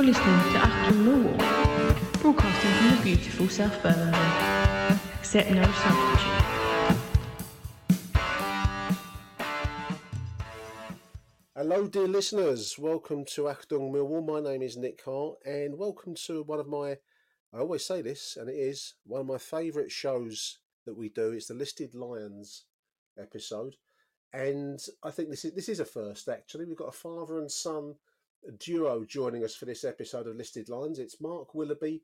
You're listening to Achtung Millwall, broadcasting from the beautiful South Birmingham. Accept no substitute. Hello, dear listeners. Welcome to Achtung Millwall. My name is Nick Hart, and welcome to one of my, I always say this, and it is one of my favourite shows that we do. It's the Listed Lions episode, and I think this is this is a first. Actually, we've got a father and son duo joining us for this episode of Listed Lions. It's Mark Willoughby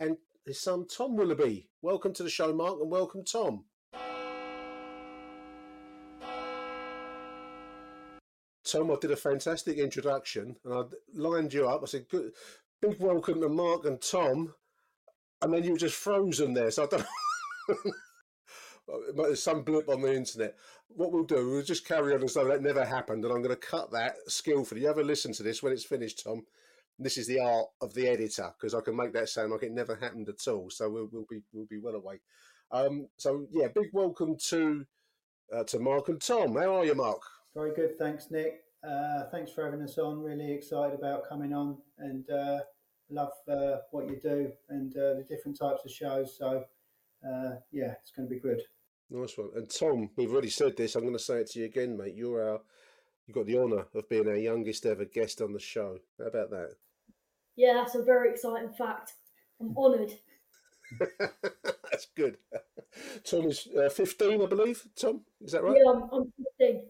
and his son Tom Willoughby. Welcome to the show, Mark, and welcome, Tom. Tom, I did a fantastic introduction and I lined you up. I said, Good, big welcome to Mark and Tom. And then you were just frozen there. So I don't There's some blip on the internet. What we'll do, we'll just carry on as though that never happened. And I'm going to cut that skillfully. You ever listen to this when it's finished, Tom? This is the art of the editor because I can make that sound like it never happened at all. So we'll, we'll be we'll be well away. Um, so yeah, big welcome to uh, to Mark and Tom. How are you, Mark? Very good, thanks, Nick. Uh, thanks for having us on. Really excited about coming on and uh, love uh, what you do and uh, the different types of shows. So, uh, yeah, it's going to be good. Nice one. And Tom, we've already said this. I'm going to say it to you again, mate. You're our, you've got the honour of being our youngest ever guest on the show. How about that? Yeah, that's a very exciting fact. I'm honoured. That's good. Tom is uh, 15, I believe. Tom, is that right? Yeah, I'm, I'm 15.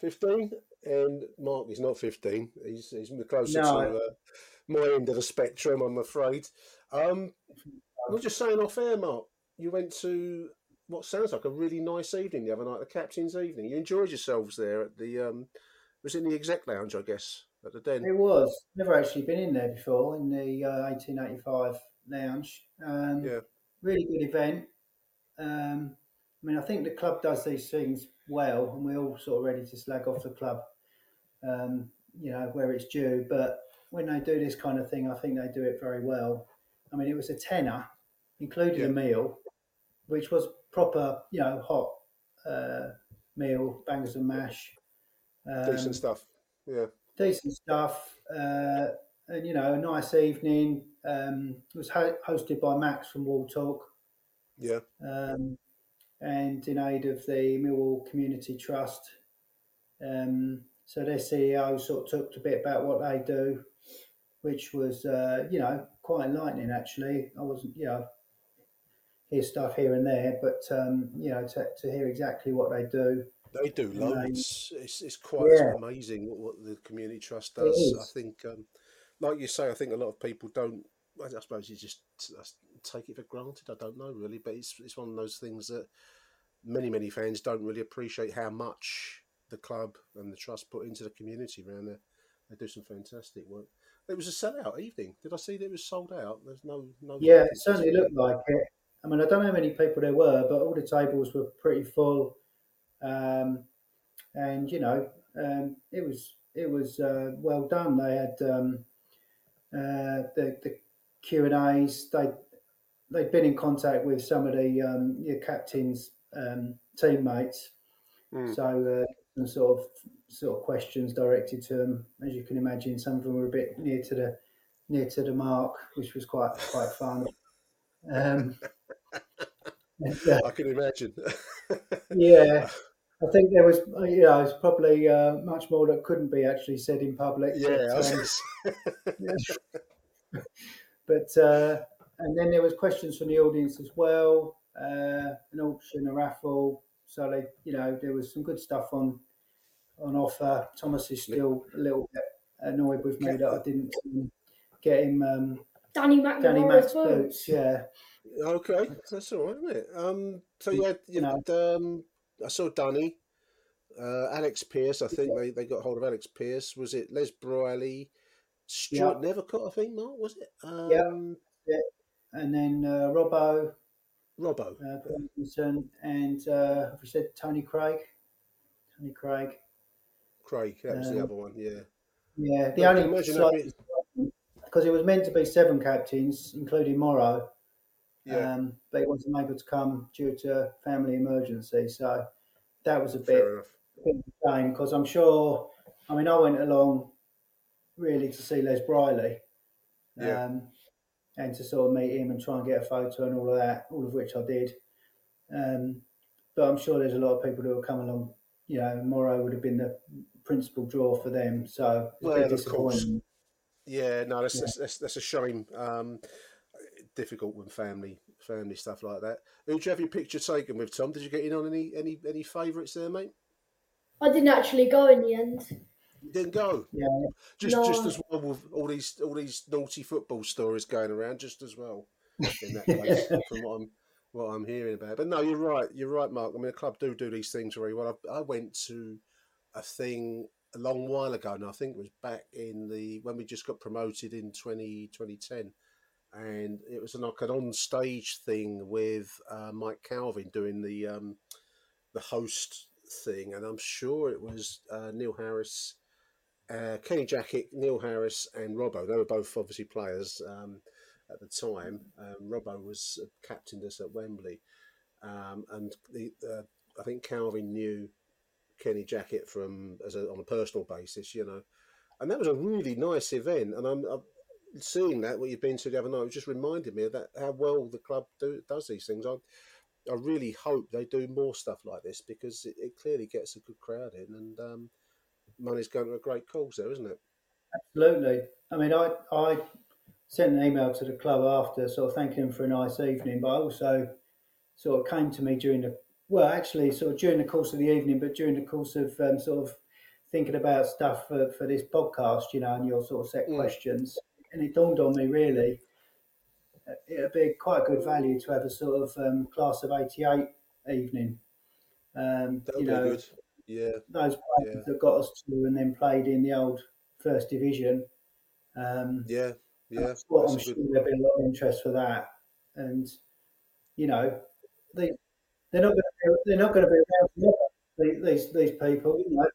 15, and Mark is not 15. He's he's closer No. to uh, my end of the spectrum, I'm afraid. Um, I was just saying off air, Mark. You went to what sounds like a really nice evening the other night, the captain's evening. You enjoyed yourselves there at the um, was it in the exec lounge, I guess, at the den. It was. Never actually been in there before in the uh, 1885 lounge. Um, Yeah. Really good event. Um, I mean, I think the club does these things well, and we're all sort of ready to slag off the club, um, you know, where it's due. But when they do this kind of thing, I think they do it very well. I mean, it was a tenner, including Yeah. a meal, which was proper, you know, hot uh, meal, bangers and mash. Um, Decent stuff. Yeah. decent stuff, uh, and you know, a nice evening. Um, it was ho- hosted by Max from Wall Talk, Yeah. um, and in aid of the Millwall Community Trust. Um, so their CEO sort of talked a bit about what they do, which was, uh, you know, quite enlightening actually. I wasn't, you know, hear stuff here and there, but um, you know, to, to hear exactly what they do. They do And they- loads. It's, it's quite Yeah. amazing what, what the community trust does. I think, um, like you say, I think a lot of people don't. I I suppose you just uh, take it for granted. I don't know really, but it's it's one of those things that many many fans don't really appreciate how much the club and the trust put into the community around there. They do some fantastic work. It was a sellout evening. Did I see that it was sold out? There's no no. Yeah, it certainly looked like it. I mean, I don't know how many people there were, but all the tables were pretty full, um, and you know, um, it was it was uh, well done. They had um, uh, the the Q and A's. They they'd been in contact with some of the um, your captain's um, teammates, Mm. so uh, some sort of sort of questions directed to them. As you can imagine, some of them were a bit near to the near to the mark, which was quite quite fun. Um, and, uh, I can imagine. yeah. I think there was, you know, it's probably uh, much more that couldn't be actually said in public. Yeah, but, um, but uh, and then there was questions from the audience as well, uh, an auction, a raffle. So they, you know, there was some good stuff on on offer. Thomas is still a little bit annoyed with me that I didn't get him um, Danny McNamara Danny Max as boots. Yeah, Okay, that's all right, isn't it? Um, so you had, you No. had, um, I saw Danny, uh, Alex Pearce. I think they, they got hold of Alex Pearce. Was it Les Briley, Stuart Nethercott? I think Mark was it? Um, Yeah. and then uh, Robbo, Robbo. uh, and uh, have we said Tony Craig? Tony Craig. Craig, that was the Um, other one. Yeah, Yeah, the I only can imagine that slight- because it was meant to be seven captains, including Morrow, yeah, um, but he wasn't able to come due to family emergency. So that was a bit, bit of a shame because I'm sure. I mean, I went along really to see Les Briley, Yeah. um, and to sort of meet him and try and get a photo and all of that, all of which I did. Um, but I'm sure there's a lot of people who will come along. You know, Morrow would have been the principal draw for them, so Well, bit of course. Yeah, no, that's Yeah. that's, that's, that's a shame. Um, difficult when family family stuff like that. Who'd you have your picture taken with, Tom? Did you get in on any any any favourites there, mate? I didn't actually go in the end. You didn't go. Yeah, Just No. just as well with all these all these naughty football stories going around, just as well. In that case, from what I'm what I'm hearing about. But no, you're right. You're right, Mark. I mean, the club do do these things very well. I, I went to a thing a long while ago, and I think it was back in the when we just got promoted in 20, 2010. And it was like an on-stage thing with uh, Mike Calvin doing the um, the host thing, and I'm sure it was uh, Neil Harris, uh, Kenny Jackett, Neil Harris, and Robbo. They were both obviously players um, at the time. Um, Robbo was captained us at Wembley, um, and the uh, I think Calvin knew Kenny Jackett from as a, on a personal basis, you know, and that was a really nice event. And I'm, I'm seeing that what you've been to the other night, it just reminded me of that how well the club do, does these things. I I really hope they do more stuff like this because it, it clearly gets a good crowd in, and um, money's going to a great cause there, isn't it? absolutely. I mean, I I sent an email to the club after, sort of thanking them for a nice evening, but I also sort of came to me during the well, actually, sort of during the course of the evening, but during the course of um, sort of thinking about stuff for, for this podcast, you know, and your sort of set Mm. questions, and it dawned on me really. uh, It'd be quite a good value to have a sort of um, class of '88 evening. Um, That you know, good. Yeah, those players Yeah. that got us to and then played in the old first division. Um, yeah, yeah. I'm sure, I'm sure good. there'll be a lot of interest for that, and you know, they they're not going to they're not going to be around forever. These these people, you know.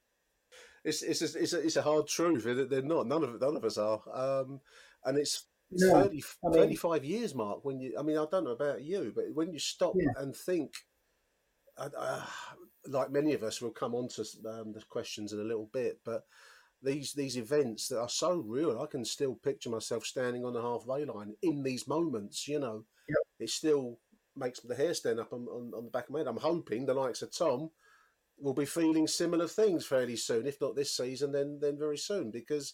It's it's a, it's a, it's a hard truth. They're not. None of none of us are. Um, and it's it's No, 30, I mean- 35 years, Mark. When you, I mean, I don't know about you, but when you stop Yeah. and think, uh, uh, like many of us, we'll come on to um, the questions in a little bit, but these these events that are so real, I can still picture myself standing on the halfway line in these moments. You know, it still makes the hair stand up on, on, on the back of my head. I'm hoping the likes of Tom will be feeling similar things fairly soon, if not this season, then then very soon, because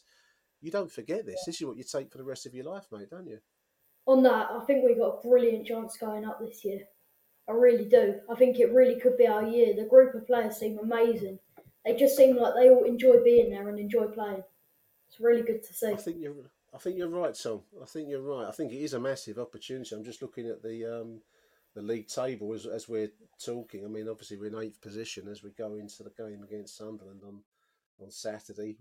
you don't forget this. This is what you take for the rest of your life, mate, don't you? On that, I think we've got a brilliant chance going up this year. I really do. I think it really could be our year. The group of players seem amazing. They just seem like they all enjoy being there and enjoy playing. It's really good to see. I think you're. I think you're right, Tom. I think you're right. I think it is a massive opportunity. I'm just looking at the um, the league table as as we're talking. I mean, obviously we're in eighth position as we go into the game against Sunderland on on Saturday.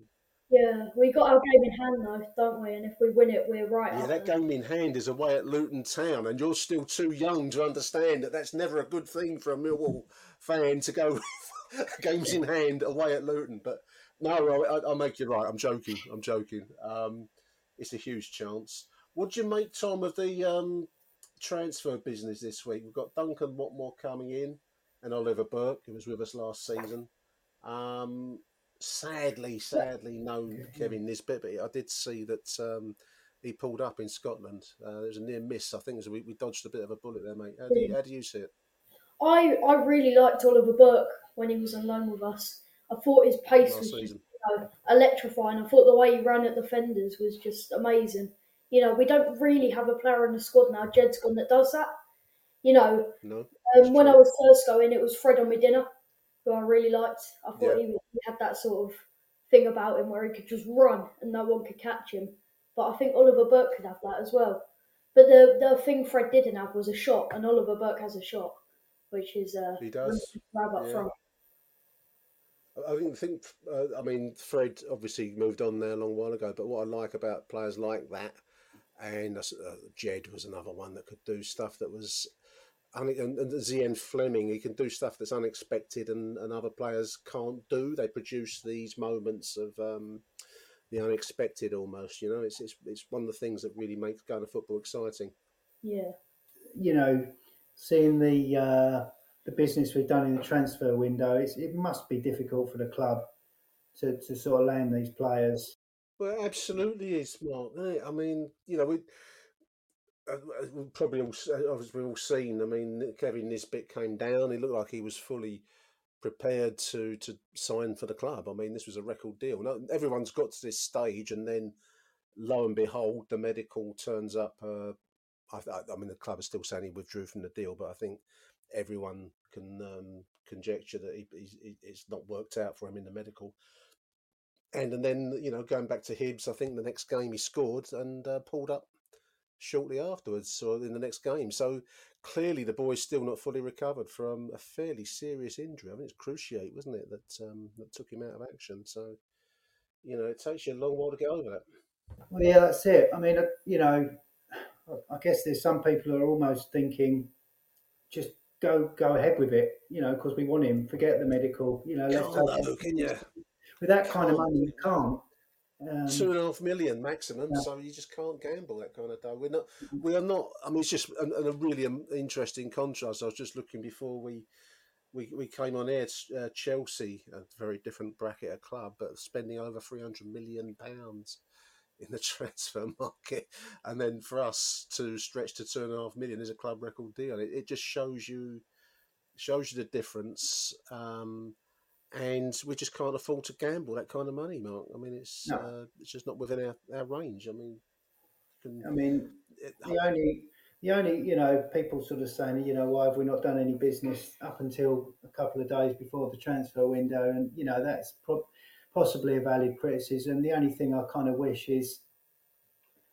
Yeah, we got our game in hand though, don't we? And if we win it, we're right Yeah, that game in hand is away at Luton Town, and you're still too young to understand that that's never a good thing for a Millwall fan to go with games in hand away at Luton. But no, I, I'll make you right. I'm joking. I'm joking. Um, it's a huge chance. What do you make, Tom, of the um, transfer business this week? We've got Duncan Watmore coming in, and Oliver Burke, who was with us last season. Um, sadly, sadly, no Kevin Nisbet, but I did see that um, he pulled up in Scotland. Uh, there was a near miss. I think it was, we, we dodged a bit of a bullet there, mate. How do you, how do you see it? I I really liked Oliver Burke when he was on loan with us. I thought his pace Last was season. you know, electrifying. I thought the way he ran at the defenders was just amazing. You know, we don't really have a player in the squad now, Jed's gone, that does that. You know, No. um, when I was first going, it was Fred Onyedinma, who I really liked. I thought Yeah. he, he had that sort of thing about him where he could just run and no one could catch him. But I think Oliver Burke could have that as well. But the the thing Fred didn't have was a shot, and Oliver Burke has a shot, which is uh, He does. grab up Yeah. front. I think, uh, I mean, Fred obviously moved on there a long while ago, but what I like about players like that, and uh, Jed was another one that could do stuff that was, and, and Zian Flemming, he can do stuff that's unexpected and, and other players can't do. They produce these moments of um, the unexpected almost, you know, it's, it's, it's one of the things that really makes going to football exciting. Yeah. you know, seeing the uh, the business we've done in the transfer window, it's, it must be difficult for the club to, to sort of land these players. Well, it absolutely is, Mark. I mean, you know, we we've probably all s- obviously we've all seen. I mean, Kevin Nisbet came down. He looked like he was fully prepared to to sign for the club. I mean, this was a record deal. Now, everyone's got to this stage, and then lo and behold, the medical turns up. Uh, I, I mean, the club is still saying he withdrew from the deal, but I think everyone can um, conjecture that he, he- it's not worked out for him in the medical. And and then you know going back to Hibs, I think the next game he scored and uh, pulled up shortly afterwards, or in the next game. So clearly the boy's still not fully recovered from a fairly serious injury. I mean, it's cruciate, wasn't it, that um, that took him out of action. So you know it takes you a long while to get over that. Well, yeah, that's it. I mean, uh, you know, I guess there's some people who are almost thinking, just go go ahead with it, you know, because we want him. Forget the medical, you know. Let's Can't take though, can you? with that kind of money, you can't. Um, Two and a half million maximum, Yeah. so you just can't gamble that kind of dough. We're not, we are not. I mean, it's just a, a really um, interesting contrast. I was just looking before we we, we came on air. Uh, Chelsea, a very different bracket of club, but spending over three hundred million pounds in the transfer market, and then for us to stretch to two and a half million is a club record deal. It, it just shows you shows you the difference. Um, and we just can't afford to gamble that kind of money, Mark. I mean, it's No. uh, it's just not within our, our range. I mean, can, I mean, it, the only the only you know people sort of saying you know why have we not done any business up until a couple of days before the transfer window and you know that's pro- possibly a valid criticism the only thing i kind of wish is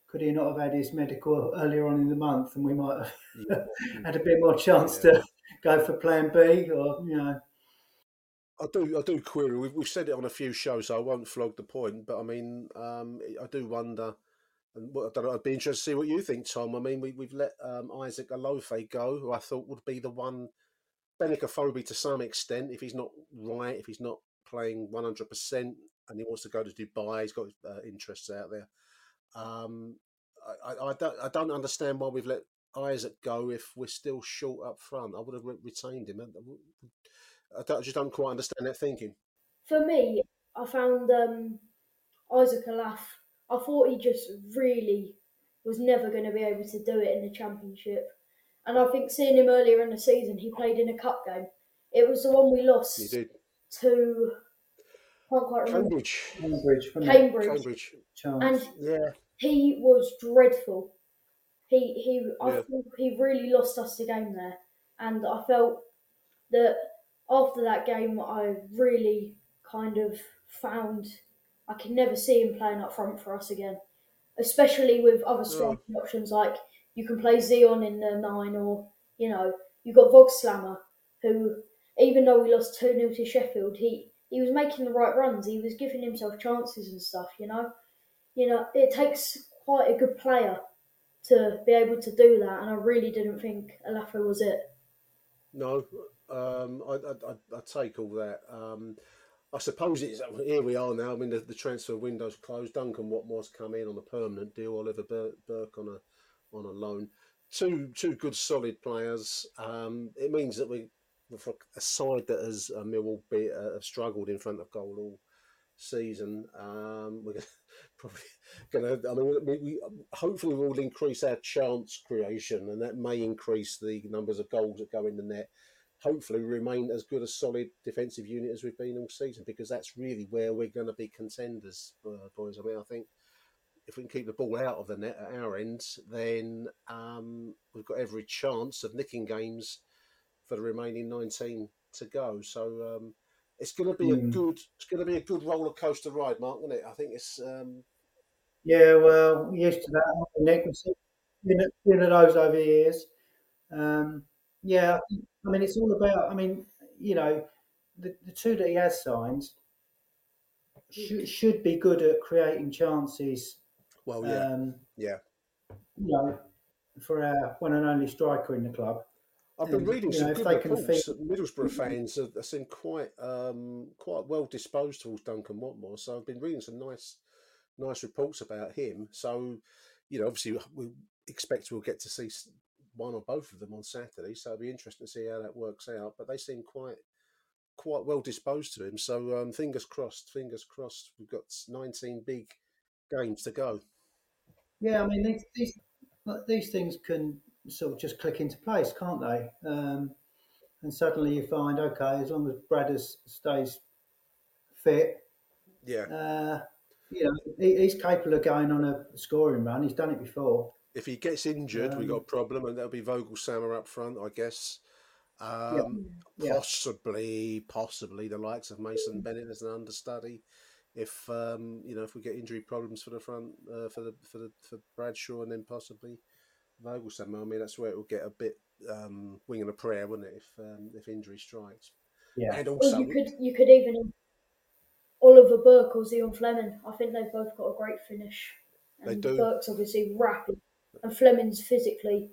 could he not have had his medical earlier on in the month and we might have Yeah. had a bit more chance Yeah. to go for plan b or you know I do I do query. We've, we've said it on a few shows, so I won't flog the point. But I mean, um, I do wonder. And what, I I'd be interested to see what you think, Tom. I mean, we, we've let um, Isaac Olaofe go, who I thought would be the one Benik Afobe to some extent, if he's not right, if he's not playing 100%, and he wants to go to Dubai, he's got uh, interests out there. Um, I, I, I, don't, I don't understand why we've let Isaac go if we're still short up front. I would have re- retained him. I, don't, I just don't quite understand that thinking. For me, I found um, Isaac Olaofe. I thought he just really was never going to be able to do it in the championship. And I think seeing him earlier in the season, he played in a cup game. It was the one we lost. He lost did. to. Can't quite remember. Cambridge. cambridge. Cambridge. Cambridge. And Yeah. he was dreadful. He he I Yeah. think he really lost us the game there. And I felt that after that game I really kind of found I can never see him playing up front for us again. Especially with other striking options like you can play Zian in the nine or, you know, you've got Voglsammer who even though we lost two 0 to Sheffield, he he was making the right runs. He was giving himself chances and stuff, you know you know, it takes quite a good player to be able to do that, and I really didn't think Olaofe was it. No, um, I, I, I, take all that. Um, I suppose it's here we are now. I mean, the, the transfer window's closed. Duncan Watmore's come in on a permanent deal. Oliver Burke on a on a loan. Two two good solid players. Um, it means that we, for a side that has uh, Millwall be, uh, have struggled in front of goal all season, um, we're probably going to. I mean, we, we hopefully we'll increase our chance creation, and that may increase the numbers of goals that go in the net hopefully remain as good a solid defensive unit as we've been all season because that's really where we're going to be contenders, uh, boys. I mean, I think if we can keep the ball out of the net at our end, then um, we've got every chance of nicking games for the remaining 19 to go. So um, it's going to be mm. a good it's going to be a good roller coaster ride, Mark, isn't it? I think it's. Um... Yeah, well, used to that. Nick, been at, those over years. Um, yeah, I mean, it's all about. I mean, you know, the, the two that he has signed should, should be good at creating chances. Well, yeah, um, yeah. You know, for our one and only striker in the club. I've been reading some know, good reports that Middlesbrough fans are seem quite um, quite well disposed towards Duncan Watmore. So I've been reading some nice nice reports about him. So you know, obviously we expect we'll get to see one or both of them on Saturday. So it'll be interesting to see how that works out. But they seem quite quite well disposed to him. So um, fingers crossed. Fingers crossed. We've got 19 big games to go. Yeah, I mean these these, these things can sort of just click into place, can't they? Um, and suddenly you find, okay, as long as Brad stays fit, yeah, uh, you know, he, he's capable of going on a scoring run. He's done it before. If he gets injured, um, we got a problem, and that'll be Voglsammer up front, I guess. Um, yeah. Possibly, possibly the likes of Mason Bennett as an understudy. If um, you know, if we get injury problems for the front uh, for the for the for Bradshaw, and then possibly Voglsammer. I mean, that's where it will get a bit um, wing and a prayer, wouldn't it? If um, if injury strikes. Yeah. And also, well, you could you could even Oliver Burke or Zian Flemming. I think they've both got a great finish. And they do. Burke's obviously rapid, and Flemming's physically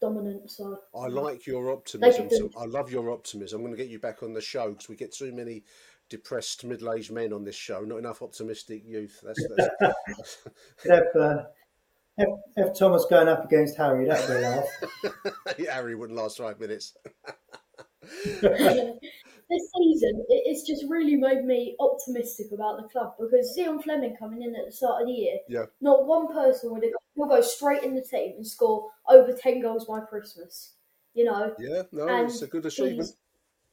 dominant. So I like your optimism. So I love your optimism. I'm going to get you back on the show because we get too many depressed middle-aged men on this show. Not enough optimistic youth. That's, that's... have, uh, have, have, Thomas going up against Harry. That'd be a laugh. Harry wouldn't last five minutes. this season, it's just really made me optimistic about the club because Zian Flemming coming in at the start of the year, yeah. not one person would have, will go straight in the team and score over 10 goals by Christmas. You know? Yeah, no, and it's a good achievement.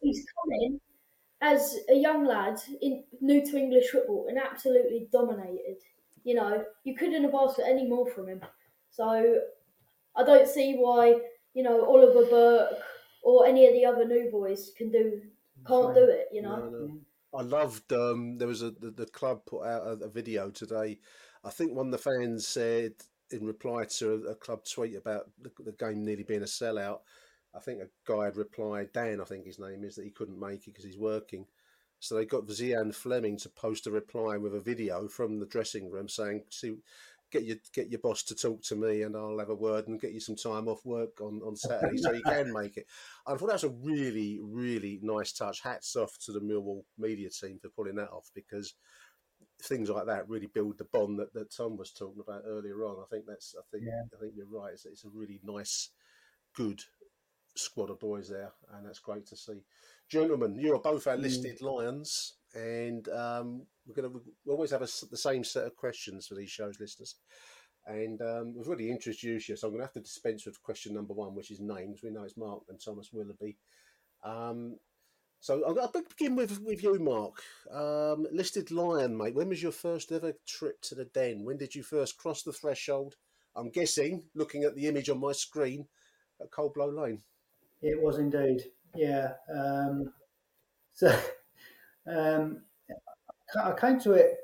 He's, he's come in as a young lad, in, new to English football, and absolutely dominated. You know, you couldn't have asked for any more from him. So I don't see why, you know, Oliver Burke or any of the other new boys can do can't do it, you know. No, no. I loved. Um, there was a the, the club put out a, a, video today. I think one of the fans said in reply to a, a club tweet about the, the, game nearly being a sellout. I think a guy had replied, Dan, I think his name is, that he couldn't make it because he's working. So they got Zian Flemming to post a reply with a video from the dressing room saying, "See, get your get your boss to talk to me and I'll have a word and get you some time off work on, on Saturday so you can make it. I thought that was a really, really nice touch. Hats off to the Millwall media team for pulling that off because things like that really build the bond that, that Tom was talking about earlier on. I think that's I think yeah. I think you're right. It's, it's a really nice, good squad of boys there, and that's great to see. Gentlemen, you're both our mm. listed lions and um, we're going to always have a, the same set of questions for these shows, listeners. And um, we've already introduced you, so I'm going to have to dispense with question number one, which is names. We know it's Mark and Thomas Willoughby. Um, so I'll, begin with with you, Mark. Um, listed lion, mate. When was your first ever trip to the den? When did you first cross the threshold? I'm guessing, looking at the image on my screen, at Coldblow Lane. It was indeed, yeah. Um, so um, I came to it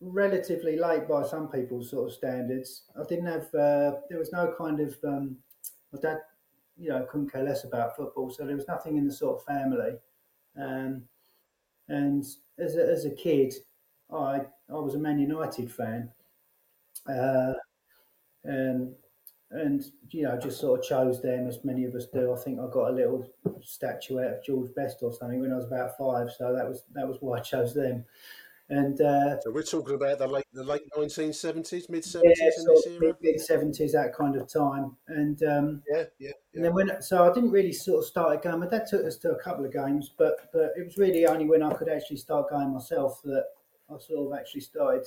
relatively late by some people's sort of standards. I didn't have, uh, there was no kind of, um, my dad, you know, couldn't care less about football, so there was nothing in the sort of family. Um, and as a, as a kid, I I was a Man United fan, uh, and and you know just sort of chose them as many of us do. I think I got a little statuette of George Best or something when I was about five, so that was that was why I chose them. And uh, so we're talking about the late the late nineteen seventies, mid seventies, yeah, mid seventies, that kind of time. And um, yeah, yeah, yeah, And then when so I didn't really sort of start a game. My dad took us to a couple of games, but but it was really only when I could actually start going myself that I sort of actually started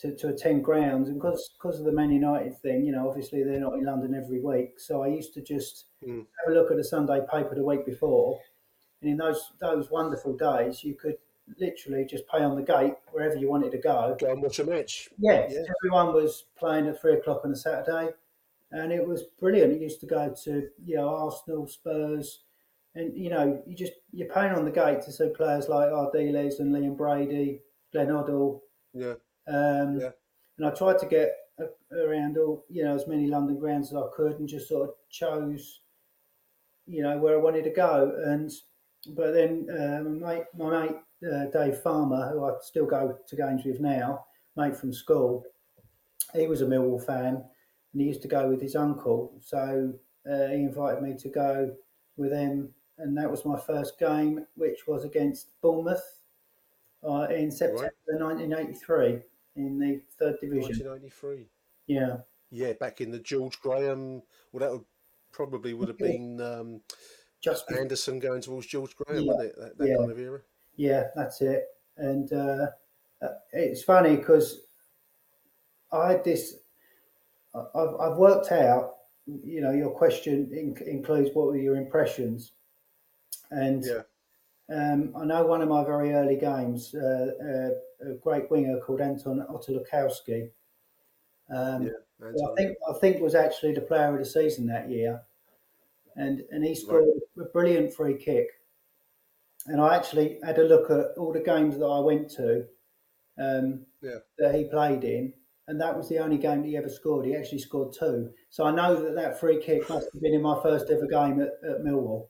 to, to attend grounds. And because because of the Man United thing, you know, obviously they're not in London every week. So I used to just mm. have a look at the Sunday paper the week before And in those those wonderful days, you could literally just pay on the gate wherever you wanted to go. Go and watch a match. Yeah, Yeah. everyone was playing at three o'clock on a Saturday, and it was brilliant. It used to go to you know Arsenal, Spurs, and you know you just you're paying on the gate to see players like Ardiles and Liam Brady, Glenn Hoddle. Yeah. Um, Yeah. And I tried to get a- around all you know as many London grounds as I could, and just sort of chose you know where I wanted to go. And but then um, my mate, my mate uh, Dave Farmer, who I still go to games with now, mate from school, he was a Millwall fan, and he used to go with his uncle. So uh, he invited me to go with him, and that was my first game, which was against Bournemouth uh, in September 1983 in the third division. 1993. Yeah, Yeah, back in the George Graham. Well, that would probably would have been um, just Anderson going towards George Graham, Yeah. wasn't it? That, that Yeah. kind of era. Yeah, that's it. And uh, uh, it's funny because I had this. I've, I've worked out. You know, your question in, includes what were your impressions, and Yeah. Um, I know one of my very early games. Uh, uh, a great winger called Anton Otulakowski. Um, Yeah. I think I think was actually the player of the season that year, and and he scored a brilliant free kick. And I actually had a look at all the games that I went to um, Yeah. that he played in, and that was the only game that he ever scored. He actually scored two, so I know that that free kick must have been in my first ever game at, at Millwall.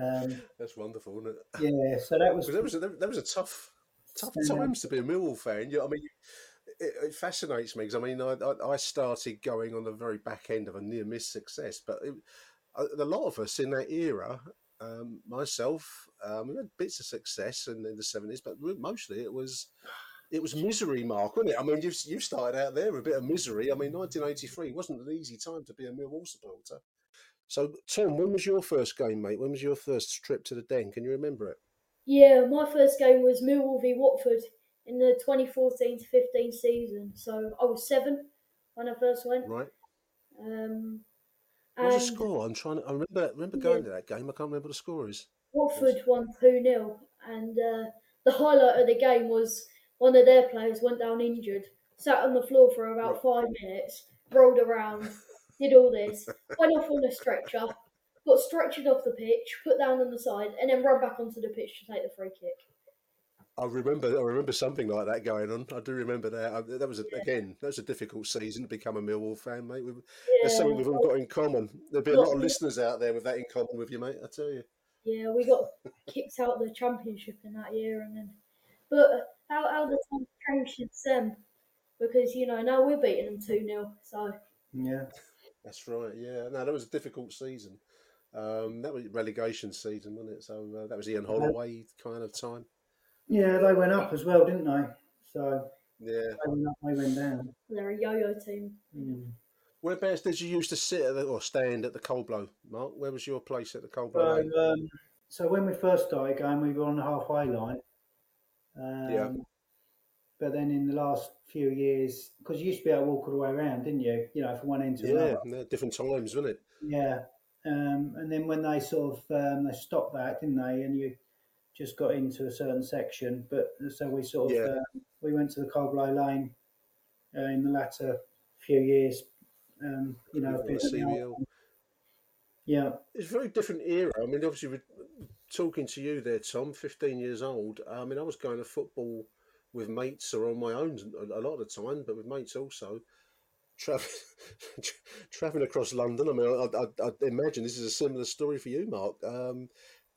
Um, That's wonderful, isn't it? yeah, so that was that was a, that was a tough, tough Yeah. times to be a Millwall fan. You, I mean, it, it fascinates me because I mean, I, I, started going on the very back end of a near miss success, but it, a, lot of us in that era, um, myself, um, we had bits of success in, in the seventies, but mostly it was. It was misery, Mark, wasn't it? I mean, you you started out there with a bit of misery. I mean, 1983 wasn't an easy time to be a Millwall supporter. So, Tom, when was your first game, mate? When was your first trip to the Den? Can you remember it? Yeah, my first game was Millwall v Watford in the 2014 to 15 season. So I was seven when I first went. Right. Um, What was the score? I'm trying to. I remember. I remember Yeah. going to that game. I can't remember what the score is. Watford won 2 0. And uh, the highlight of the game was one of their players went down injured, sat on the floor for about five minutes, rolled around, did all this, went off on a stretcher, got stretchered off the pitch, put down on the side, and then run back onto the pitch to take the free kick. I remember. I remember something like that going on. I do remember that. I, that was a, again. That was a difficult season to become a Millwall fan, mate. We've, That's something we've all got in common. There'll be a lot of listeners out there with that in common with you, mate. I tell you. Yeah, we got kicked out of the championship in that year, and then, but how how the times changed since then, because you know now we're beating them two 0 So yeah. That's right. Yeah. No, that was a difficult season. Um, that was relegation season, wasn't it? So uh, that was Ian Holloway kind of time. Yeah, they went up as well, didn't they? So Yeah. they went up, they went down. they're a yo-yo team. Mm. Whereabouts did you used to sit at the, or stand at the cold blow, Mark? Where was your place at the cold blow? So, um, so when we first started going, we were on the halfway line. Um, Yeah. But then in the last few years, because you used to be able to walk all the way around, didn't you? You know, from one end to the other. yeah, another. no, different times, wasn't it? Yeah. Um, and then when they sort of um, they stopped that, didn't they? And you just got into a certain section. But so we sort of Yeah. uh, we went to the Coldblow Lane uh, in the latter few years. Um, you know, the been at the CBL. Yeah, It's a very different era. I mean, obviously, talking to you there, Tom, 15 years old. I mean, I was going to football with mates or on my own a, lot of the time, but with mates also. Traveling, traveling across London. I mean, I, I, I imagine this is a similar story for you, Mark. Um,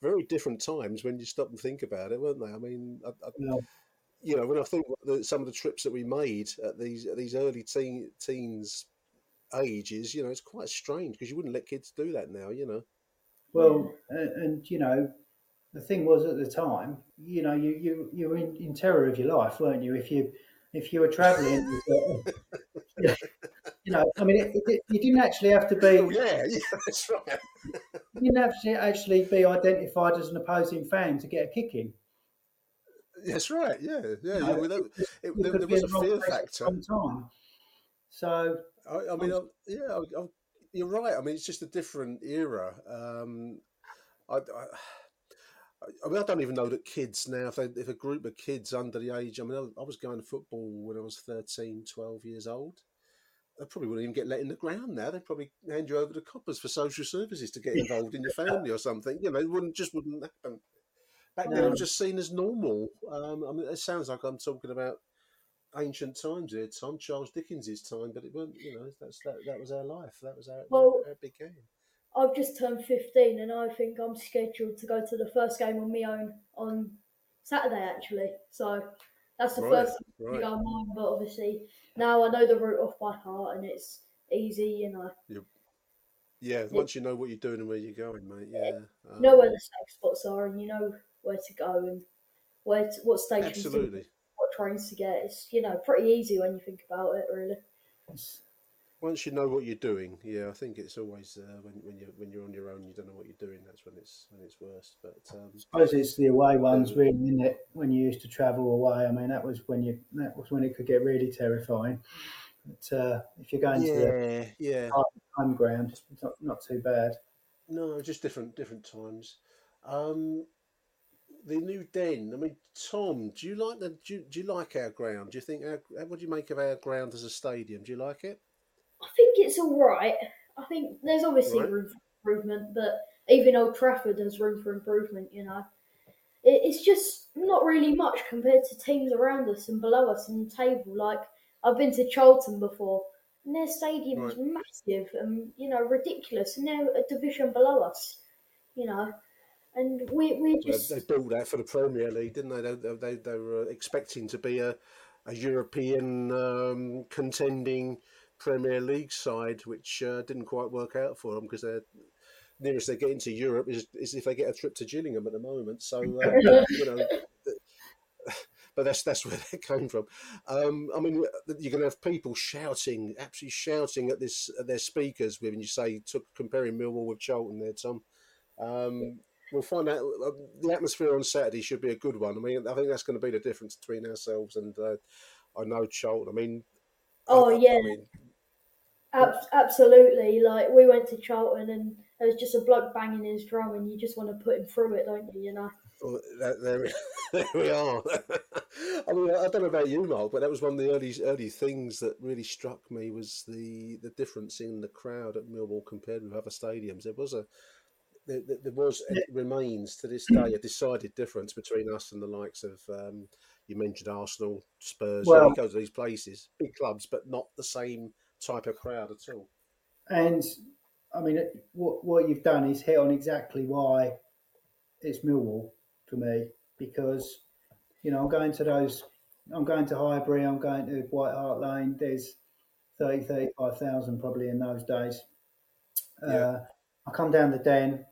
very different times when you stop and think about it, weren't they? I mean, I, I, Yeah. you know, when I think some of the trips that we made at these at these early teen, teens ages, you know, it's quite strange because you wouldn't let kids do that now, you know. Well, and, and you know, the thing was at the time, you know, you you you were in, in terror of your life, weren't you? If you if you were travelling, you know, I mean, it, it, you didn't actually have to be Oh, yeah, yeah, that's right. you didn't have to actually be identified as an opposing fan to get a kick in. That's right. Yeah, yeah. No, yeah without, it, You there, there was a fear place at the factor. time. So I, I mean, I, yeah, I, I, you're right. I mean, it's just a different era. Um, I, I, mean, I don't even know that kids now, if, they, if a group of kids under the age, I mean, I was going to football when I was 13, 12 years old. They probably wouldn't even get let in the ground now. They'd probably hand you over to coppers for social services to get involved in your family or something. You know, it wouldn't just wouldn't happen. Back then, it was just seen as normal. Um, I mean, it sounds like I'm talking about ancient times here, Tom, Charles Dickens's time, but it wasn't. You know, that's that, that was our life. That was our, Well- our big game. I've just turned 15 and I think I'm scheduled to go to the first game on my own on Saturday actually. So that's the Right, first right. thing on mine. But obviously now I know the route off by heart and it's easy, you know. Yeah, once you know what you're doing and where you're going, mate. Yeah, You know where um, the safe spots are and you know where to go and where to, what stations to absolutely. what trains to get. It's you know pretty easy when you think about it really. Once you know what you're doing, yeah, I think it's always uh, when when you when you're on your own, you don't know what you're doing. That's when it's when it's worst. But um, I suppose it's the away ones, really, isn't it? When you used to travel away, I mean, that was when you that was when it could get really terrifying. But uh, if you're going to the yeah, yeah, home ground, it's not, not too bad. no, just different different times. Um, the new den. I mean, Tom, do you like the do you, do you like our ground? Do you think our what do you make of our ground as a stadium? Do you like it? I think it's all right. I think there's obviously Right. room for improvement, but even Old Trafford has room for improvement. You know, it, it's just not really much compared to teams around us and below us in the table. Like I've been to Charlton before, and their stadium is massive and you know ridiculous, and they're a division below us. You know, and we we're Well, just they built that for the Premier League, didn't they? They, they, they, they were expecting to be a, a European um, contending Premier League side, which uh, didn't quite work out for them because they're nearest they get into Europe is, is if they get a trip to Gillingham at the moment. So uh, you know. But that's that's where that came from. Um, I mean, you're going to have people shouting, absolutely shouting at this at their speakers when you say took comparing Millwall with Charlton there, Tom. Um, we'll find out. uh, The atmosphere on Saturday should be a good one. I mean, I think that's going to be the difference between ourselves and uh, I know Charlton. I mean, Oh, I- I- yeah. I mean, Ab- absolutely. Like we went to Charlton and there was just a bloke banging his drum, and you just want to put him through it, don't you? You know. Well, that, there, there we are. I mean, I don't know about you, Mark, but that was one of the early early things that really struck me was the the difference in the crowd at Millwall compared with other stadiums. There was a there, there there was and it remains to this day a decided difference between us and the likes of um, you mentioned Arsenal, Spurs. you know, Well- you go to these places, big clubs, but not the same type of crowd at all. And I mean, it- what what you've done is hit on exactly why it's Millwall for me because you know I'm going to those, I'm going to Highbury, I'm going to White Hart Lane. There's 30, 35,000 probably in those days. Yeah. Uh, I come down the Den.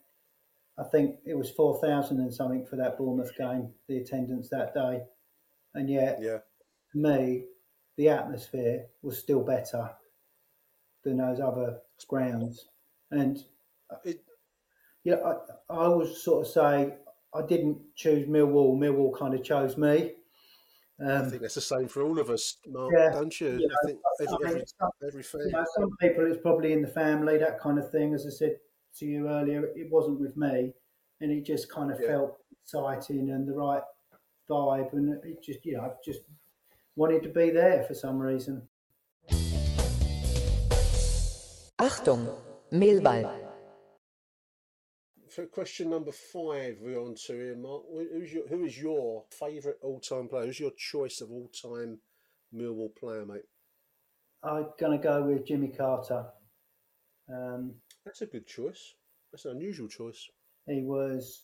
I think it was four thousand and something for that Bournemouth game, the attendance that day, and yet Yeah, me, the atmosphere was still better than those other grounds. And it, yeah, I, I always sort of say I didn't choose Millwall. Millwall kind of chose me. I Um, think that's the same for all of us, Mark, Yeah, don't you? you I think I every, mean, every, some, every you know, some people it's probably in the family, that kind of thing. As I said to you earlier, it wasn't with me, and it just kind of Yeah. felt exciting and the right vibe, and it just you know I just wanted to be there for some reason. Achtung, Millwall. For question number five, we're on to here, Mark. Who's your, who is your favourite all-time player? Who's your choice of all-time Millwall player, mate? I'm going to go with Jimmy Carter. Um, That's a good choice. That's an unusual choice. he was,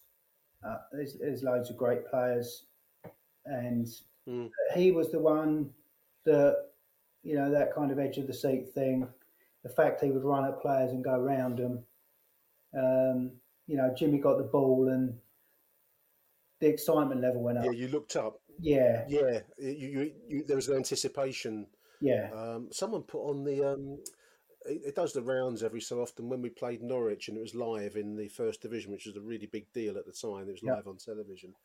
uh, there's, there's loads of great players, and Mm. he was the one that, you know, that kind of edge of the seat thing. The fact he would run at players and go round them. Um, you know, Jimmy got the ball and the excitement level went up. Yeah, you looked up. Yeah, Yeah, you, you, you, there was an anticipation. yeah, Um, someone put on the. Um, it, it does the rounds every so often. When we played Norwich and it was live in the first division, which was a really big deal at the time. It was live on television,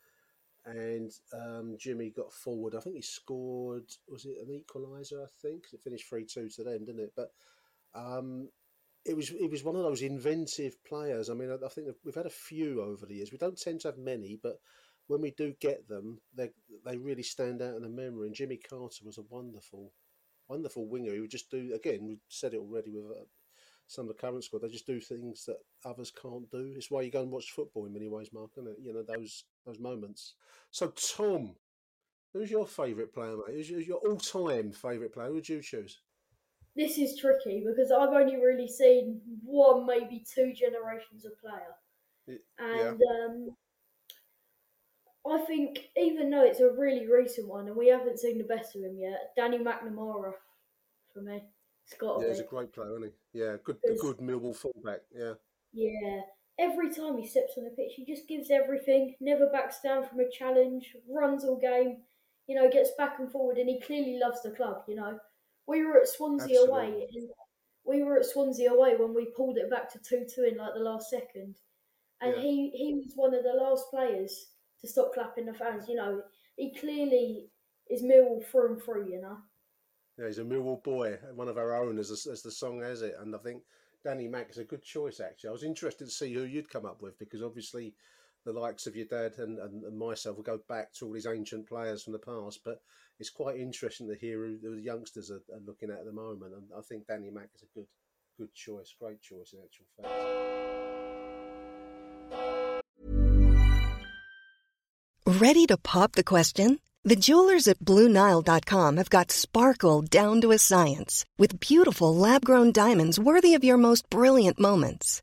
and um, Jimmy got forward. I think he scored. Was it an equaliser? I think it finished three two to them, didn't it? But um, it was it was one of those inventive players. I mean, I, I think we've had a few over the years. We don't tend to have many, but when we do get them, they they really stand out in the memory. And Jimmy Carter was a wonderful, wonderful winger. He would just do again. We said it already with uh, some of the current squad. They just do things that others can't do. It's why you go and watch football in many ways, Mark. You know those those moments. So Tom, who's your favourite player, mate? Who's, your all-time favourite player? Who would you choose? This is tricky because I've only really seen one, maybe two generations of player, and yeah. um, I think even though it's a really recent one and we haven't seen the best of him yet, Danny McNamara for me. It's got yeah, he's a great player, isn't he? Yeah, good, a good Millwall fullback. Yeah. Yeah. Every time he steps on the pitch, he just gives everything. Never backs down from a challenge. Runs all game. You know, gets back and forward, and he clearly loves the club. You know, we were at Swansea Absolutely. away. we were at Swansea away when we pulled it back to two two in like the last second, and yeah. he he was one of the last players to stop clapping the fans. You know, he clearly is Millwall through and through. You know. Yeah, he's a Millwall boy, one of our own, as, as the song has it. And I think Danny Mack is a good choice. Actually, I was interested to see who you'd come up with because obviously the likes of your dad and, and, and, myself will go back to all these ancient players from the past. But it's quite interesting to hear who the youngsters are, are looking at at the moment. And I think Danny Mack is a good good choice, great choice in actual fact. Ready to pop the question? The jewelers at BlueNile.com have got sparkle down to a science with beautiful lab grown diamonds worthy of your most brilliant moments.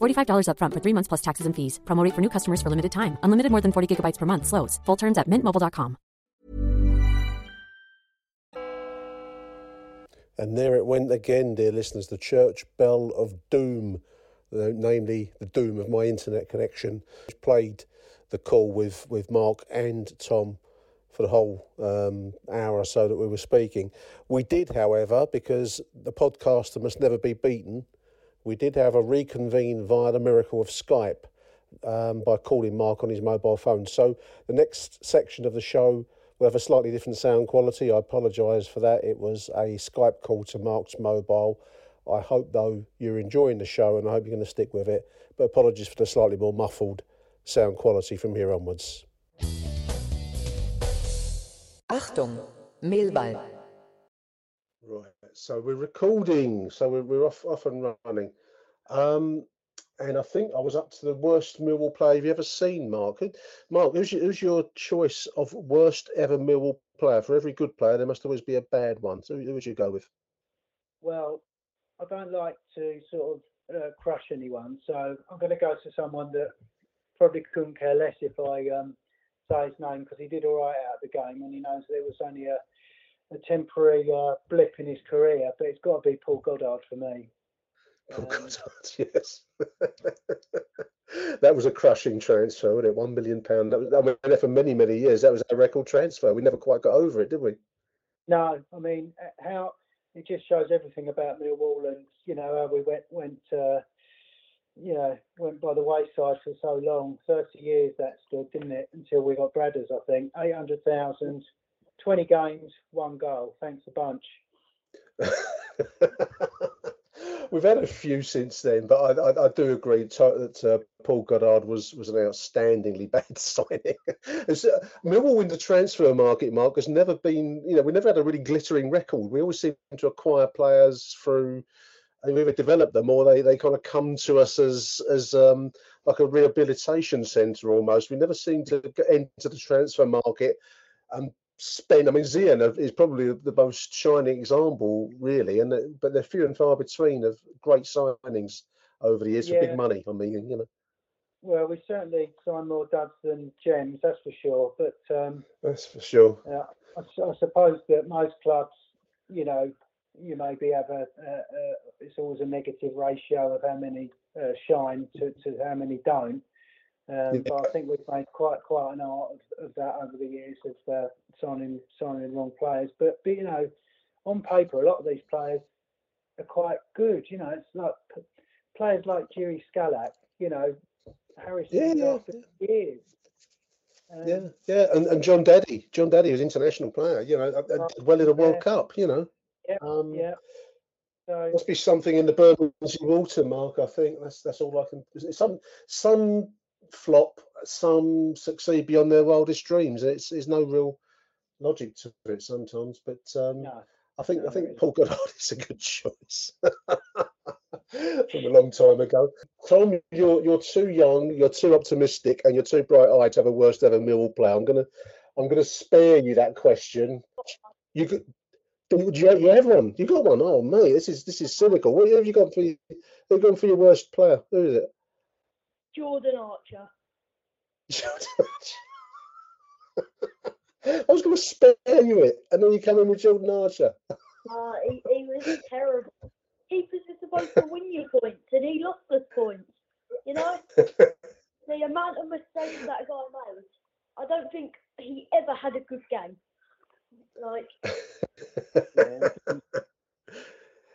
$45 upfront for three months plus taxes and fees. Promote for new customers for limited time. Unlimited more than 40 gigabytes per month. Slows. Full terms at mintmobile.com. And there it went again, dear listeners, the church bell of doom, namely the doom of my internet connection, played the call with, with Mark and Tom for the whole um, hour or so that we were speaking. We did, however, because the podcaster must never be beaten, we did have a reconvene via the miracle of Skype um, by calling Mark on his mobile phone. So the next section of the show will have a slightly different sound quality. I apologise for that. It was a Skype call to Mark's mobile. I hope, though, you're enjoying the show and I hope you're going to stick with it. But apologies for the slightly more muffled sound quality from here onwards. Achtung, Mehlball. Right, so we're recording, so we're, we're off, off and running. Um, and I think I was up to the worst Millwall player you've ever seen, Mark. Mark, who's your, who's your choice of worst ever Millwall player? For every good player, there must always be a bad one. So who would you go with? Well, I don't like to sort of uh, crush anyone, so I'm going to go to someone that probably couldn't care less if I um, say his name because he did all right out of the game, and he knows there was only a a temporary uh, blip in his career, but it's got to be Paul Goddard for me. Paul um, Goddard, yes. that was a crushing transfer, wasn't it? One million pound. That was I mean, there for many, many years. That was a record transfer. We never quite got over it, did we? No, I mean how it just shows everything about Millwall, and you know how we went went. Uh, you know, went by the wayside for so long. Thirty years that stood, didn't it? Until we got Bradders, I think. Eight hundred thousand 20 games, one goal. Thanks a bunch. we've had a few since then, but I, I, I do agree that uh, Paul Goddard was was an outstandingly bad signing. Uh, Millwall in the transfer market, Mark, has never been, you know, we never had a really glittering record. We always seem to acquire players through we either develop them or they, they kind of come to us as as um, like a rehabilitation centre almost. We never seem to enter the transfer market and spend. I mean, Zian is probably the most shining example, really, and but they're few and far between of great signings over the years Yeah. for big money. I mean, you know, Well, we certainly sign more duds than gems, that's for sure. But um, that's for sure. uh, I suppose that most clubs, you know, you maybe have a, a, a it's always a negative ratio of how many uh, shine to, to how many don't. Um, but I think we've made quite quite an art of, of that over the years of uh, signing signing wrong players. But, but you know, on paper, a lot of these players are quite good. You know, it's like p- players like Jiří Skalák. You know, Harrison Yeah, yeah, after years. Um, Yeah, yeah, and, and Jón Daði, Jón Daði was international player. You know, did well in the World yeah. Cup. You know, Yeah, um, yeah. So must be something in the Bermondsey water, Mark. I think that's that's all I can. Some some flop, some succeed beyond their wildest dreams. It's there's no real logic to it sometimes, but um, no, I think no, I think there Paul Goddard is a good choice from a long time ago. Tom, you're you're too young, you're too optimistic, and you're too bright-eyed to have a worst ever Millwall player. I'm gonna I'm gonna spare you that question. You could. Do you, you have one? You got one? Oh mate, this is this is cynical. What have you got for you? Who gone for your worst player? Who is it? Jordan Archer. I was going to spare you it, and then you come in with Jordan Archer. Uh, he, he was terrible. Keepers are supposed to win you points, and he lost us points. You know, the amount of mistakes that guy made. I don't think he ever had a good game. Like,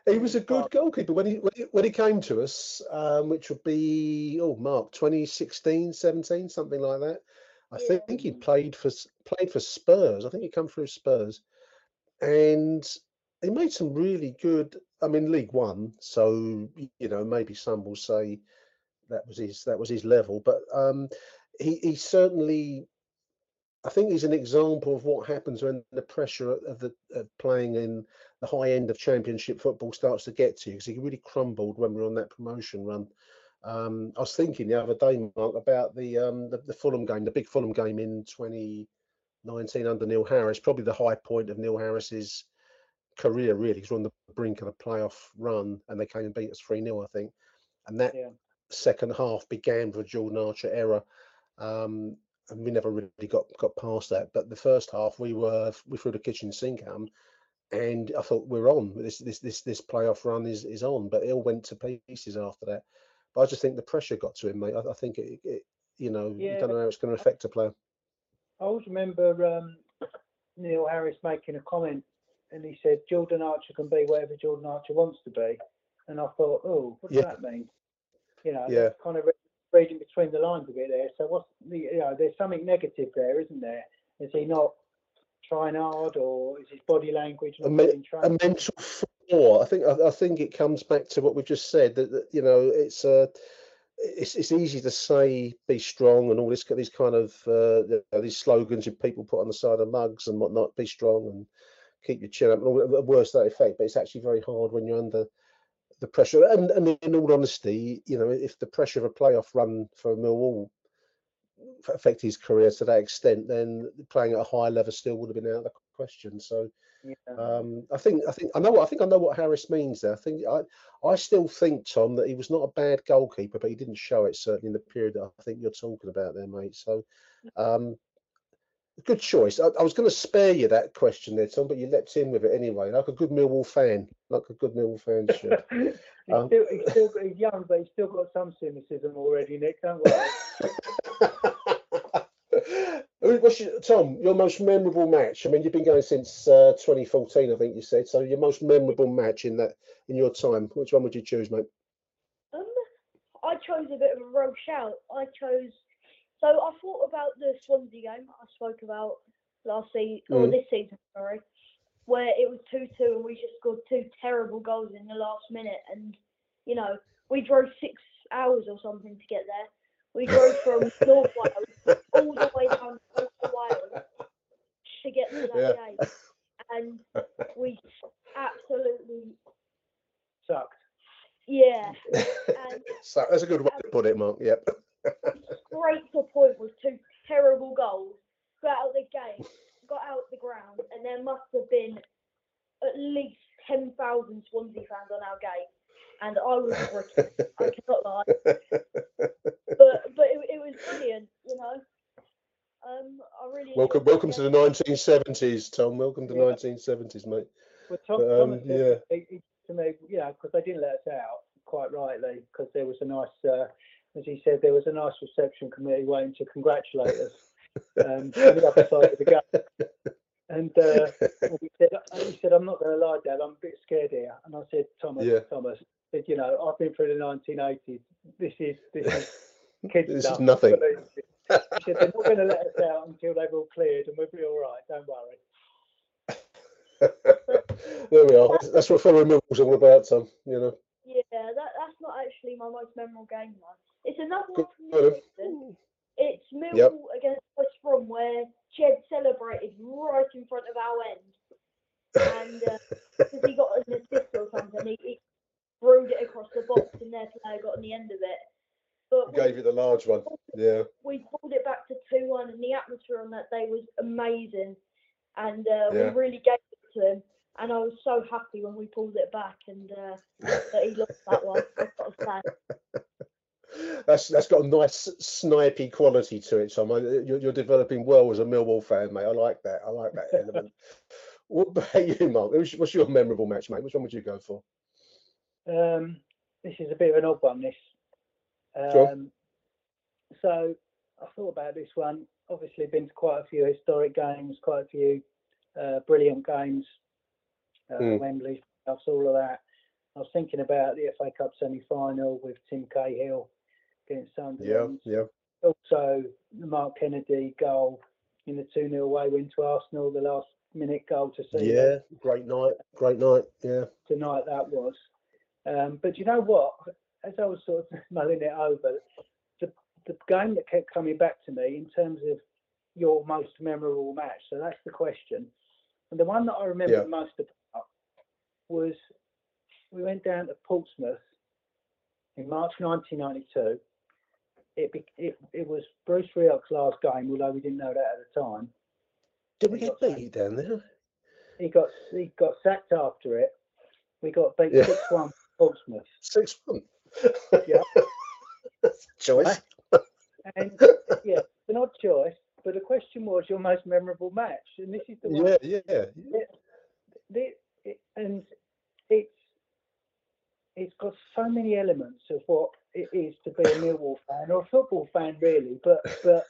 he was a good goalkeeper when he when he, when he came to us, um, which would be oh Mark 2016, 17, something like that. I Yeah. think he played for played for Spurs. I think he come through Spurs, and he made some really good. I mean, League One, so you know maybe some will say that was his that was his level, but um, he he certainly. I think he's an example of what happens when the pressure of the of playing in the high end of Championship football starts to get to you because he really crumbled when we were on that promotion run. Um, I was thinking the other day, Mark, about the, um, the the Fulham game, the big Fulham game in 2019 under Neil Harris, probably the high point of Neil Harris's career, really. He's on the brink of a playoff run, and they came and beat us 3 0, I think. And that Yeah. second half began with a Jordan Archer error. Um, and we never really got got past that. But the first half, we were we threw the kitchen sink at and I thought we're on. This this this this playoff run is is on. But it all went to pieces after that. But I just think the pressure got to him, mate. I, I think it, it, you know, you don't know how it's going to affect a player. I always remember um, Neil Harris making a comment, and he said Jordan Archer can be whatever Jordan Archer wants to be, and I thought, oh, what does Yeah. that mean? You know, Yeah. kind of reading between the lines a bit there. So what's the, you know, there's something negative there, isn't there? Is he not trying hard, or is his body language a, not me- getting a mental flaw. I think I, I think it comes back to what we've just said that, that you know it's uh, it's it's easy to say be strong and all this these kind of uh, you know, these slogans that people put on the side of mugs and whatnot. Be strong and keep your chin up and all to that effect. But it's actually very hard when you're under the pressure. And and in all honesty, you know, if the pressure of a playoff run for Millwall affected his career to that extent, then playing at a higher level still would have been out of the question. So. Yeah. Um, I think I think I know what I think I know what Harris means there. I think I I still think Tom that he was not a bad goalkeeper, but he didn't show it certainly in the period that I think you're talking about there, mate. So um, good choice. I, I was going to spare you that question there, Tom, but you leapt in with it anyway, like a good Millwall fan, like a good Millwall fan should. he's, Um, still, he's still he's young, but he's still got some cynicism already, Nick. Don't worry. What's your, Tom, your most memorable match? I mean, you've been going since uh, 2014, I think you said. So your most memorable match in that in your time, which one would you choose, mate? um, I chose a bit of a rogue shout. I chose. So I thought about the Swansea game I spoke about last season, or Mm. this season, sorry, where it was 2 2 and we just scored two terrible goals in the last minute. And you know, we drove six hours or something to get there. We drove from North Wales all the way down to North Wales to get to that Yeah. game, and we absolutely, Sucked. yeah. And so that's a good way to put it, Mark. Yep. Straight to point with two terrible goals. Got out of the game, got out the ground, and there must have been at least ten thousand Swansea fans on our gate, and I was bricking. I cannot lie, but but it, it was brilliant, you know. Um, I really welcome, welcome to the 1970s, Tom. Welcome to Yeah. 1970s, mate. Well, Tom, But, um, Thomas, yeah. he, he, to me, you know, because they didn't let us out quite rightly, because there was a nice, uh, as he said, there was a nice reception committee waiting to congratulate us um, on the other side of the game. And uh, he said, he said, I'm not going to lie, Dad, I'm a bit scared here. And I said, Thomas, Yeah. Thomas, said, you know, I've been through the 1980s. This is this is kids This is nothing. He said, they're not going to let us out until they've all cleared, and we'll be all right. Don't worry. there we are. That's, that's what fellow removals all about, Tom. You know. Yeah, that, that's not actually my most memorable game though. It's another Good one from on this him. season. It's Millwall against West Brom where Jed celebrated right in front of our end. And because he got an assist or something, he, he throwed it across the box and their player got on the end of it. But we, Gave you the large one. Yeah. we pulled it back to 2 1 and the atmosphere on that day was amazing. And uh, Yeah. we really gave it to him. And I was so happy when we pulled it back and uh, that he lost that one. I've got to say. That's that's got a nice snipey quality to it. I- You're, you're developing well as a Millwall fan, mate. I like that. I like that element. what about you, Mark? What's your memorable match, mate? Which one would you go for? Um, this is a bit of an odd one. This. Sure. Um, so I thought about this one. Obviously, been to quite a few historic games, quite a few uh, brilliant games. Uh, Mm. Wembley, all of that. I was thinking about the FA Cup semi-final with Tim Cahill against Yeah, Sunderland. yeah. Also, the Mark Kennedy goal in the 2 0 away win to Arsenal, the last minute goal to see Yeah, great night. Great night. Yeah. tonight that was. Um, but you know what? As I was sort of mulling it over, the, the game that kept coming back to me in terms of your most memorable match. So that's the question. And the one that I remember Yeah. the most about was we went down to Portsmouth in March 1992. It, it, it was Bruce Rioch's last game, although we didn't know that at the time. Did we get beat down there? He got he got sacked after it. We got beat Yeah. six one Portsmouth. Six one. Yeah. Choice. And yeah, an odd choice. But the question was your most memorable match, and this is the one. Yeah, yeah, yeah. the, it, and it's it's got so many elements of what it is to be a Millwall fan or a football fan, really. But but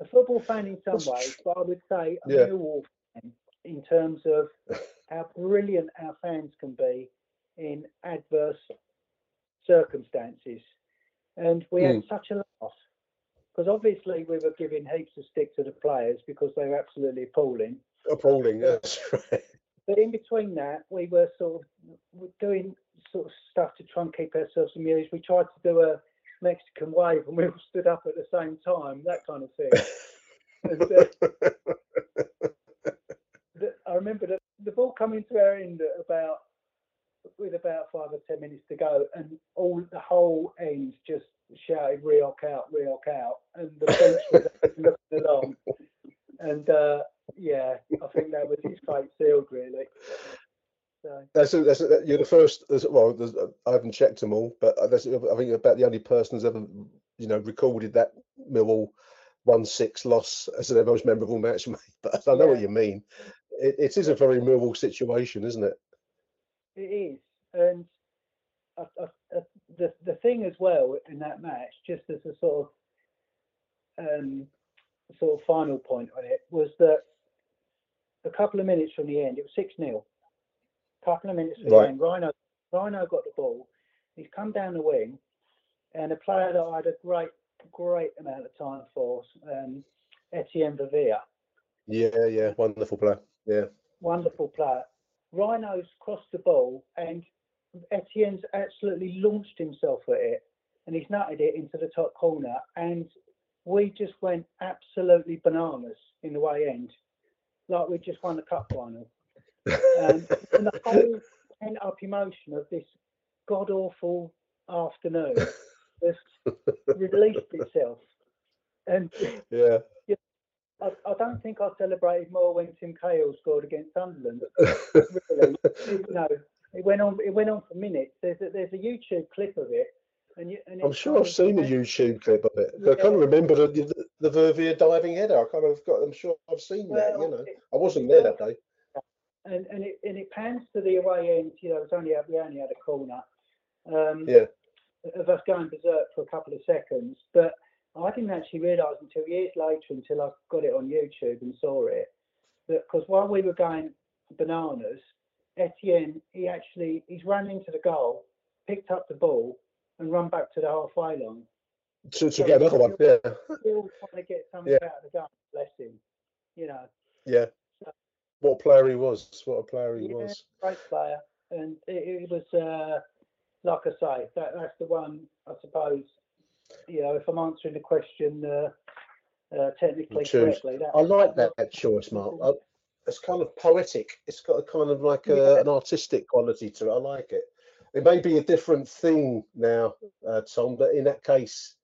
a football fan in some ways, but I would say a Yeah. Millwall fan in terms of how brilliant our fans can be in adverse circumstances. And we had hmm. such a laugh because obviously we were giving heaps of stick to the players because they were absolutely appalling. Appalling. That's right. But in between that, we were sort of doing sort of stuff to try and keep ourselves amused. We tried to do a Mexican wave and we all stood up at the same time, that kind of thing. and, uh, I remember the, the ball coming to our end at about with about five or ten minutes to go, and all the whole end just shouted "Rioch out, Rioch out," and the bench was looking along, and uh, yeah, I think that was his fate sealed, really. So That's, a, that's a, you're the first. there's- Well, I haven't checked them all, but that's, I think you're about the only person who's ever, you know, recorded that Millwall one six loss as their most memorable match. But I know what you mean. It, it is a very Millwall situation, isn't it? it is, and I, I, I, the the thing as well in that match, just as a sort of um, sort of final point on it, was that a couple of minutes from the end, it was six 0 couple of minutes Right. the end, Rhino Rhino got the ball. He's come down the wing, and a player that I had a great great amount of time for, um, Etienne Verveer. Yeah, yeah, wonderful player. Yeah, wonderful player. Rhino's crossed the ball, and Etienne's absolutely launched himself at it, and he's nutted it into the top corner, and we just went absolutely bananas in the way end, like we just won the cup final. Um, and the whole pent up emotion of this god awful afternoon just released itself. And Yeah. I, I don't think I celebrated more when Tim Cahill scored against Sunderland. really, you know, it went on. It went on for minutes. There's a, there's a YouTube clip of it, and, you, and I'm sure I've seen a YouTube clip of it. I can't remember the, the, the Verveer diving header. I kind of got. I'm sure I've seen that. You know, it- I wasn't there that day. And and it and it pans to the away end. You know, it's only we only had a corner. Um, Yeah. Of us going berserk for a couple of seconds, but I didn't actually realise until years later, until I got it on YouTube and saw it, that because while we were going bananas, Etienne he actually he's run into the goal, picked up the ball, and run back to the halfway line. To, to get another one. Yeah. Still trying to get something Yeah. out of the game. Bless him. You know. Yeah. What a player he was. What a player he Yeah, was. great player, and it, it was uh, like I say, that, that's the one I suppose. You know, if I'm answering the question uh, uh, technically correctly, that, I like that, that choice, Mark. I, it's kind of poetic. It's got a kind of like a, an artistic quality to it. I like it. It may be a different thing now, uh, Tom, but in that case,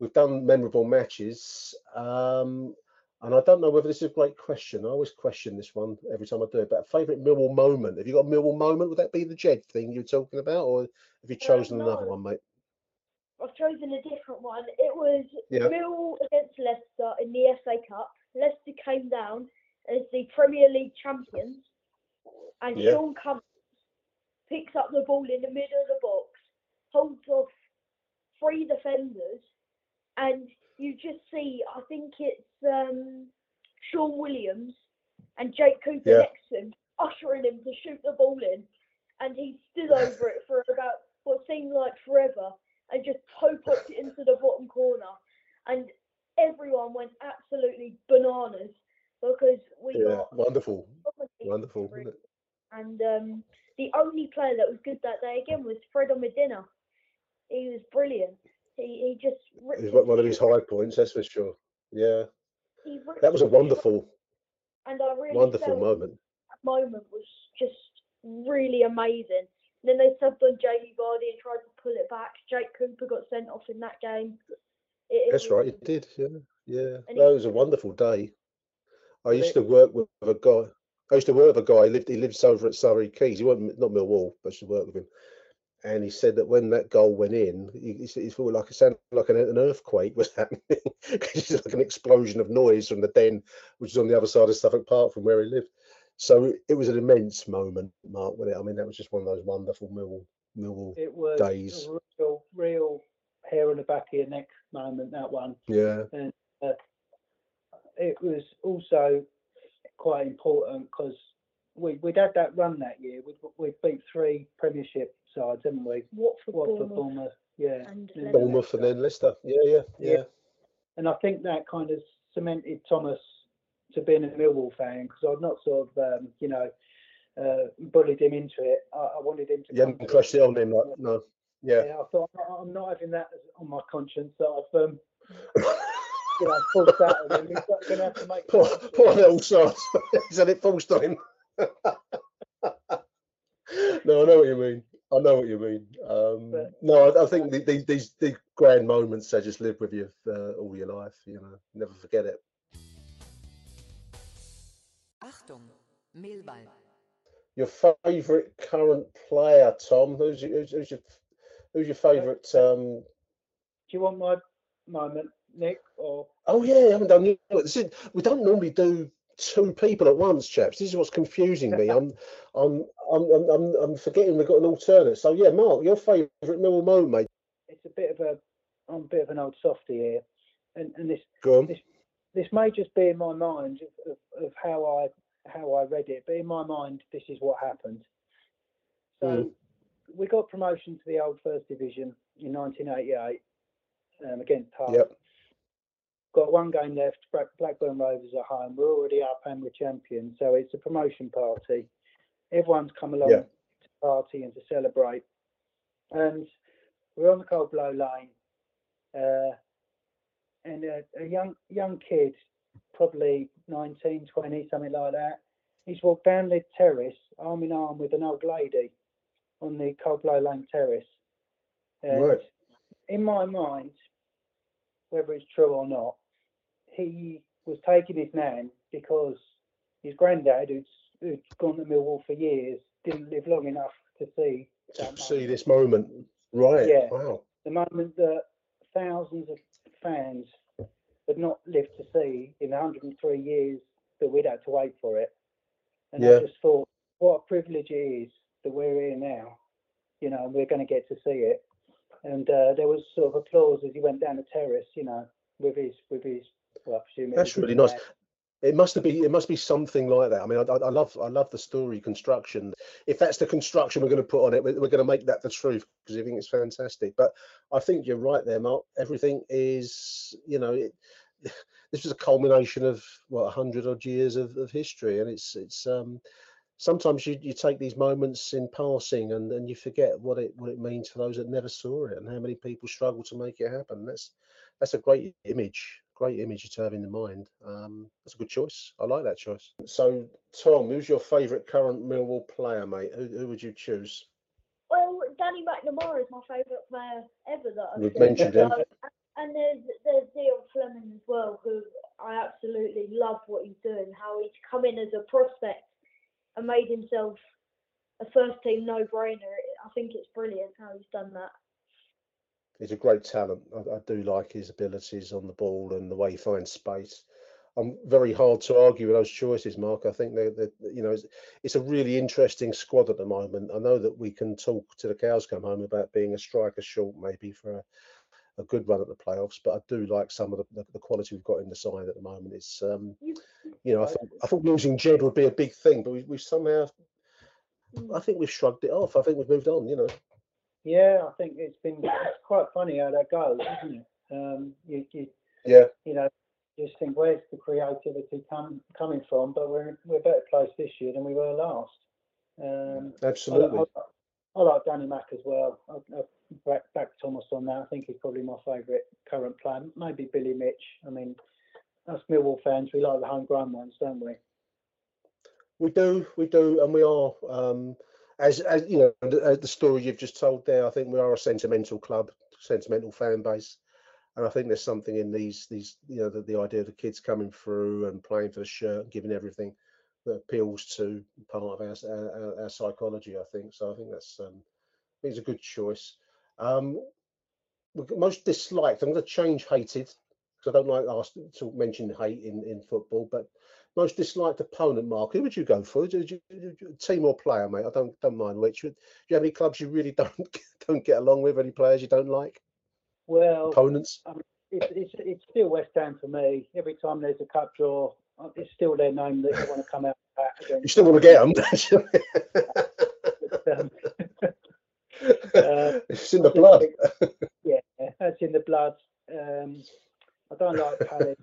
we've done memorable matches. Um, and I don't know whether this is a great question. I always question this one every time I do it. But a favourite Millwall moment? Have you got a Millwall moment? Would that be the Jed thing you're talking about, or have you chosen um, another no. one, mate? I've chosen a different one. It was Yeah. Mill against Leicester in the FA Cup. Leicester came down as the Premier League champions, and Yeah. Shaun Cummings picks up the ball in the middle of the box, holds off three defenders, and you just see. I think it's um, Shaun Williams and Jake Cooper Yeah. next to him, ushering him to shoot the ball in, and he stood over it for about what seemed like forever and just toe popped it into the bottom corner. And everyone went absolutely bananas because we Yeah, got wonderful, wonderful. through- Isn't it? And um, the only player that was good that day again was Fred Onyedinma. He was brilliant. He, he just his one of his high points, that's for sure. Yeah, that was a wonderful, and I really wonderful moment. that moment was just really amazing. And then they subbed on Jamie Vardy and tried to pull it back. Jake Cooper got sent off in that game. It, it That's was- right, it did. Yeah, yeah. That he- was a wonderful day. I used to work with a guy. I used to work with a guy. He lived. He lives over at Surrey Quays. He wasn't not Millwall, but I used to work with him. And he said that when that goal went in, he, he, felt like it sounded like an, an earthquake was happening. it's like an explosion of noise from the den, which is on the other side of Southwark Park from where he lived. So it, it was an immense moment, Mark. Wasn't it? I mean, that was just one of those wonderful Millwall Millwall It was days. a real, real hair on the back of your neck moment. That one. Yeah, and uh, it was also quite important because we we'd had that run that year. We'd we'd beat three Premiership sides, haven't we? Watford, Watford, Bournemouth, Bournemouth, yeah, and and Leicester. Bournemouth and then Leicester. Yeah, yeah, yeah. Yeah. and I think that kind of cemented Thomas to being a Millwall fan because I'd not sort of um, you know uh, bullied him into it. I, I wanted him to. You come hadn't crushed it on him, like no. Yeah. Yeah, I thought "I- I'm not having that on my conscience that I've um, you know forced that on him. He's going to have to make. Poor, poor it. little sod. He's had it forced on him. no, I know what you mean. I know what you mean. Um, But- no, I, I think the, the, these the grand moments they just live with you uh, all your life. You know, never forget it. Achtung, Mehlball. Your favourite current player, Tom? Who's your, who's, who's your who's your favourite? Um, Do you want my moment, Nick? Or oh yeah, I haven't done. it. We don't normally do two people at once, chaps. This is what's confusing me. I'm I'm I'm I'm, I'm, forgetting we've got an alternate. So yeah, Mark, your favourite Millwall moment, mate. it's a bit of a I'm a bit of an old softy here, and and this this this may just be in my mind of, of, of how I how I read it, but in my mind this is what happened. So Mm. we got promotion to the old First Division in 1988 um, against Hull. Yep. Got one game left. Blackburn Rovers at home. We're already up and we're champions, so it's a promotion party. Everyone's come along Yeah. to party and to celebrate. and we're on the cold blow lane, uh, and a, a young young kid, probably 19, 20, something like that. He's walked down the terrace, arm in arm with an old lady, on the cold blow lane terrace. And Right. in my mind, whether it's true or not, he was taking his nan because his granddad, who's, who'd gone to Millwall for years, didn't live long enough to see that See this moment, right? Yeah. Wow. the moment that thousands of fans had not lived to see in 103 years that we'd had to wait for it. And Yeah. I just thought, what a privilege it is that we're here now, you know, and we're going to get to see it. And uh, there was sort of applause as he went down the terrace, you know, with his with his. Well, I presume That's really nice. It must been. It must be something like that. I mean, I, I love. I love the story construction. If that's the construction we're going to put on it, we're, we're going to make that the truth because I think it's fantastic. But I think you're right there, Mark. Everything is, you know, it, this is a culmination of what a hundred odd years of, of history, and it's it's. um Sometimes you, you take these moments in passing and, and you forget what it what it means for those that never saw it and how many people struggle to make it happen. That's that's a great image, great image to have in the mind. Um, that's a good choice. I like that choice. So, Tom, who's your favourite current Millwall player, mate? Who, who would you choose? Well, Danny McNamara is my favourite player ever that I've We've mentioned him. So- and there's there's Zian Flemming as well, who I absolutely love what he's doing. How he's come in as a prospect and made himself a first team no brainer. I think it's brilliant how he's done that. He's a great talent. I, I do like his abilities on the ball and the way he finds space. I'm very hard to argue with those choices, Mark. I think they're you know, it's, it's a really interesting squad at the moment. I know that we can talk to the cows come home about being a striker short, maybe for a, a good run at the playoffs. But I do like some of the, the, the quality we've got in the side at the moment. It's, um, You, know, I thought I thought losing Jed would be a big thing, but we, we've somehow, I think we've shrugged it off. I think we've moved on. You know. Yeah, I think it's been it's quite funny how that goes, isn't it? Um, you, you Yeah. you know, just think where's the creativity come, coming from? But we're we're better placed this year than we were last. Um, I, Absolutely. I, I like Danny Mack as well. I, I back, back Thomas on that. I think he's probably my favourite current player. Maybe Billy Mitch. I mean, us Millwall fans, we like the homegrown ones, don't we? We do, we do, and we are. Um, as as you know, the, uh, the story you've just told there, I think we are a sentimental club, sentimental fan base, and I think there's something in these these you know the, the idea of the kids coming through and playing for the shirt, giving everything that appeals to part of our our, our, psychology. I think so. I think that's um, it's a good choice. Um, most disliked. I'm going to change hated because I don't like to mention hate in in football, but most disliked opponent, Mark? Who would you go for? Did you, did you- team or player, mate? I don't don't mind which. Do you have any clubs you really don't don't get along with? Any players you don't like? Well, Opponents? um, it's, it's it's still West Ham for me. Every time there's a cup draw, uh, it's still their name that you want to come out You still want to get them. But, um, uh, it's in the blood. yeah, that's in the blood. Um, I don't like Palace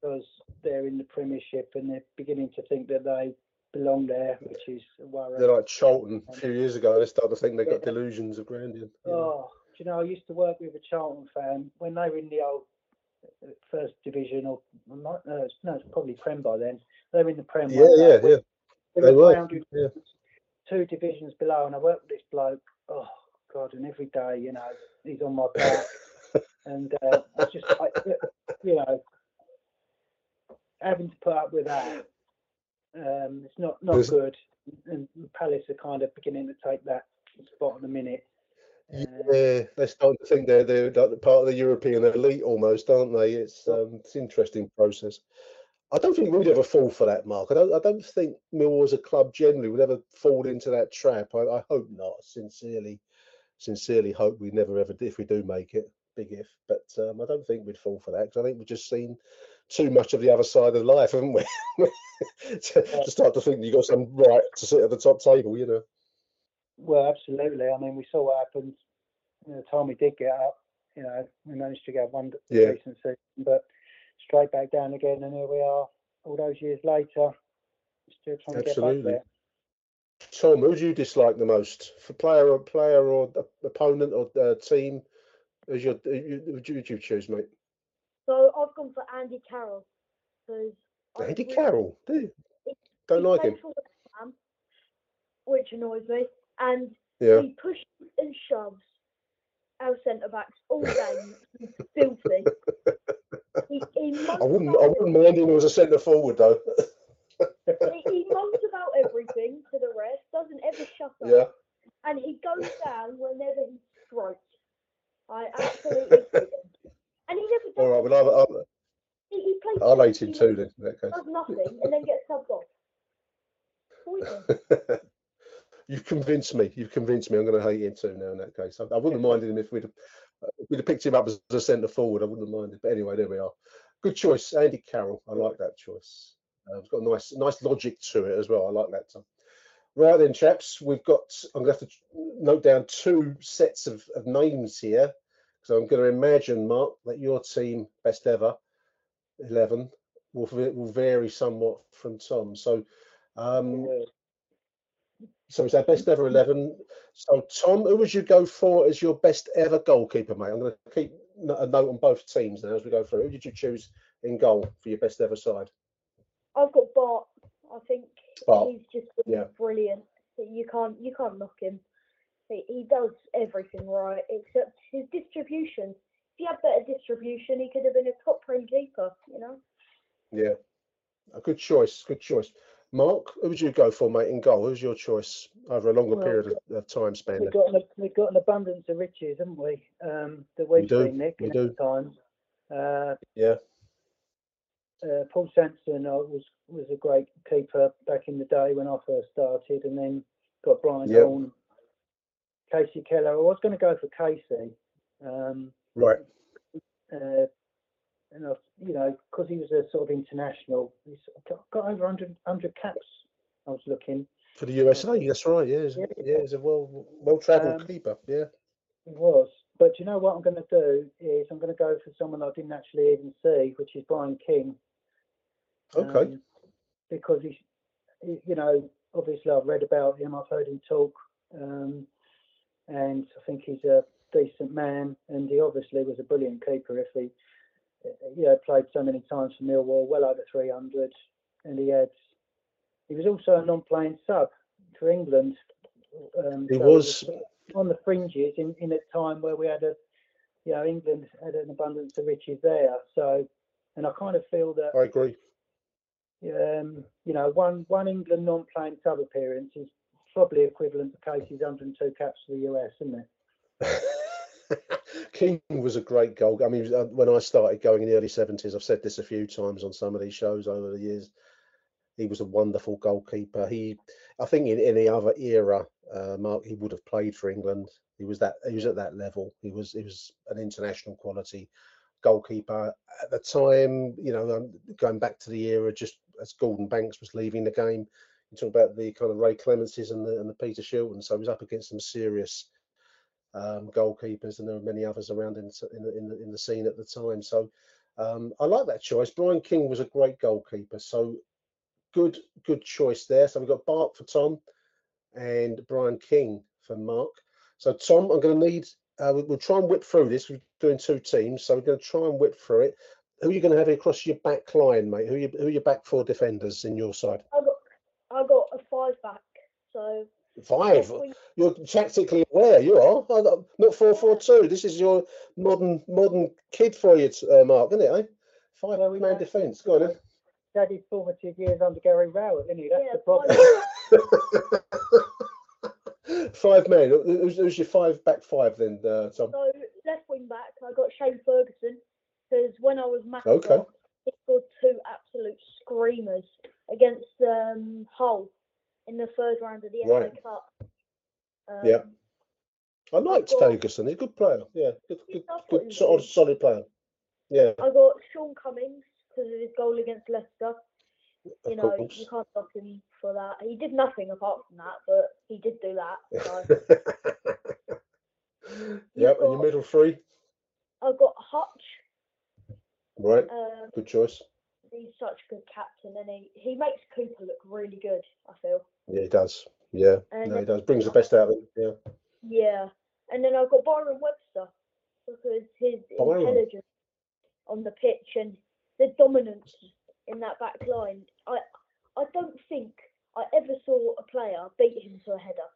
because they're in the Premiership and they're beginning to think that they belong there, which is a worry. They're like Charlton a few years ago. They started to think they've got delusions of grandeur. know. Oh, do you know, I used to work with a Charlton fan when they were in the old uh, first division, or no, it's, no, it's probably Prem by then. They were in the Prem. Yeah, yeah, yeah. They, They were were. Yeah. two divisions below, and I worked with this bloke. Oh God, and every day, you know, he's on my back, and uh, I just, I, you know, having to put up with that. Um, it's not not There's- good, and Palace are kind of beginning to take that spot at the minute. Yeah, they're starting to think they're they're like part of the European elite almost, aren't they? It's um, it's an interesting process. I don't think we'd ever fall for that, Mark. I don't. I don't think Millwall as a club generally would ever fall into that trap. I, I hope not. Sincerely, sincerely hope we never ever. do- If we do make it, big if. But um, I don't think we'd fall for that because I think we've just seen too much of the other side of life, haven't we? to, to start to think you've got some right to sit at the top table, you know. Well, absolutely. I mean, we saw what happened you know, the time we did get up. You know, we managed to get one Yeah. decent season, but straight back down again, and here we are, all those years later, still trying to get back Absolutely. there. Tom, who do you dislike the most? For player or player or opponent or uh, team? Who's your who you- who would you, would you choose, mate? So I've gone for Andy Carroll because Andy Carroll. Do you? Don't like him. which annoys me, and Yeah. he pushes and shoves our centre backs all game. He's filthy. He, he I wouldn't. I wouldn't mind him as a centre forward though. he, he moans about everything to the rest, doesn't ever shut up, yeah. and he goes down whenever he's stroked. I absolutely. And he never does All right. Well, I'll, I'll, he, he plays I'll hate him 20 too then. In that case. does nothing, and then gets subbed off. You've convinced me. You've convinced me. I'm going to hate him too now. In that case, I, I wouldn't have minded him if we'd have, if we'd have picked him up as a centre forward. I wouldn't have minded. But anyway, there we are. Good choice, Andy Carroll. I like that choice. Uh, it's got a nice, nice logic to it as well. I like that. Tom. Right then, chaps, we've got. I'm going to have to note down two sets of, of names here. So I'm going to imagine, Mark, that your team best ever, eleven, will will vary somewhat from Tom. So. Um, so it's our best ever 11. So, Tom, who would you go for as your best ever goalkeeper, mate? I'm going to keep a note on both teams now as we go through. Who did you choose in goal for your best ever side? I've got Bart. I think Bart, he's just yeah. brilliant. You can't you can't knock him. He, he does everything right except his distribution. If he had better distribution, he could have been a top prem keeper. You know. Yeah. A good choice. Good choice. Mark, who would you go for, mate, in goal? Who's your choice over a longer Well, period of, of time span? We've got an we've got an abundance of riches, haven't we? Um, that we've do, seen, Nick, we in do. our time. Uh, Yeah. uh, Paul Sansome uh, was was a great keeper back in the day when I first started, and then got Brian Yep. Horne, Kasey Keller. I was going to go for Kasey, um, Right. uh, and I, you know, because he was a sort of international, he's got, got over 100, 100 caps. I was looking. For the USA, that's right. Yeah, he's, Yeah. yeah, he's a well well travelled Um, keeper. Yeah. He was. But you know what I'm going to do is I'm going to go for someone I didn't actually even see, which is Brian King. Okay. um, because he's, he- you know, obviously I've read about him, I've heard him talk, um, and I think he's a decent man, and he obviously was a brilliant keeper. If he, you know, played so many times for Millwall, well over 300, and he had, he was also a non-playing sub for England. Um, He so was. on the fringes in, in a time where we had a, you know, England had an abundance of riches there. So, and I kind of feel that I agree. um, you know, one one England non-playing sub appearance is probably equivalent to Kasey's 102 caps for the US, isn't it? King was a great goal. I mean, uh, when I started going in the early seventies, I've said this a few times on some of these shows over the years. He was a wonderful goalkeeper. He, I think, in any other era, uh, Mark, he would have played for England. He was that. He was at that level. He was. He was an international quality goalkeeper at the time. You know, um, going back to the era just as Gordon Banks was leaving the game. You talk about the kind of Ray Clemences and the and the Peter Shilton. So he was up against some serious um, goalkeepers, and there were many others around in, in, the, in, the, in the scene at the time. So um, I like that choice. Brian King was a great goalkeeper, so good good choice there. So we've got Bart for Tom and Brian King for Mark. So Tom, I'm going to need. Uh, we- we'll try and whip through this. We're doing two teams, so we're going to try and whip through it. Who are you going to have across your back line, mate? Who are you, who are your back four defenders in your side? I got I got a five back. So Five. left You're tactically aware. You are. I got- Not four four two. This is your modern modern kid for you, uh, Mark, isn't it? Eh? Five Well, we man defence. Go on then. He had his formative years under Gary Rowett, didn't he? That's yeah, the problem. five back. five men. Who's, who's your five back five then, uh, Tom? So left wing back, I got Shane Ferguson because when I was master, Okay. he scored two absolute screamers against um, Hull in the third round of the Right. FA Cup. Um, Yeah. I liked got- Ferguson. He's a good player. Yeah, good, good, good solid, solid player. Yeah, I got Shaun Cummings because of his goal against Leicester. You know, you can't knock him for that. He did nothing apart from that, but he did do that. So yep, and your middle three. I got Hutch. Right, Um, good choice. He's such a good captain, and he he makes Cooper look really good. I feel. Yeah, he does. Yeah, And no, he does. Brings the best out of him. Yeah. Yeah, and then I've got Byron Webster because his Byron. intelligence on the pitch and the dominance in that back line. I I don't think I ever saw a player beat him to a header.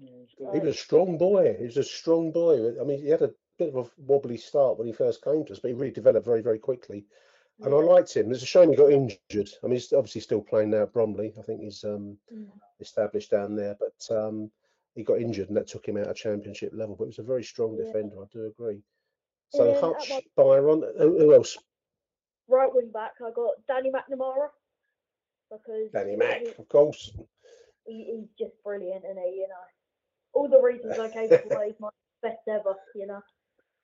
He was a strong boy. He was a strong boy. I mean, he had a bit of a wobbly start when he first came to us, but he really developed very, very quickly. And I liked him. It's a shame he got injured. I mean, he's obviously still playing now at Bromley. I think he's um, Mm. established down there, but um, he got injured and that took him out of championship level. But he was a very strong Yeah. defender. I do agree. So at Hutch, Byron, who, who else? Right wing back, I got Danny McNamara because Danny Mack, of course. he, he's just brilliant, and he, you know, all the reasons I gave away, he's my best ever, you know.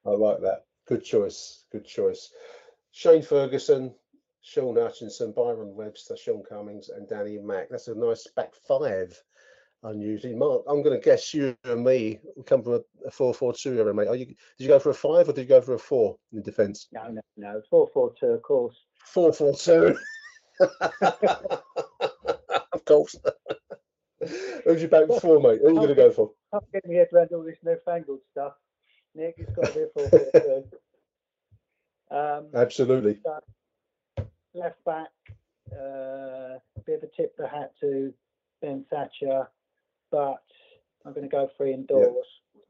I like that. Good choice. Good choice. Shane Ferguson, Shaun Hutchinson, Byron Webster, Shaun Cummings, and Danny Mack. That's a nice back five. Unusually, Mark. I'm going to guess you and me come from a, four-four-two here, mate. Are you? Did you go for a five or did you go for a four in defence? No, no, no. Four four two, of course. Four-four-two. of course. Who's your back four, mate? Who are you going to go for? I'm getting my head around all this newfangled stuff. Nick, it's got to be a four four two. Um, Absolutely. left back, uh, bit of a tip the hat to Ben Thatcher, but I'm going to go for indoors. Dawes.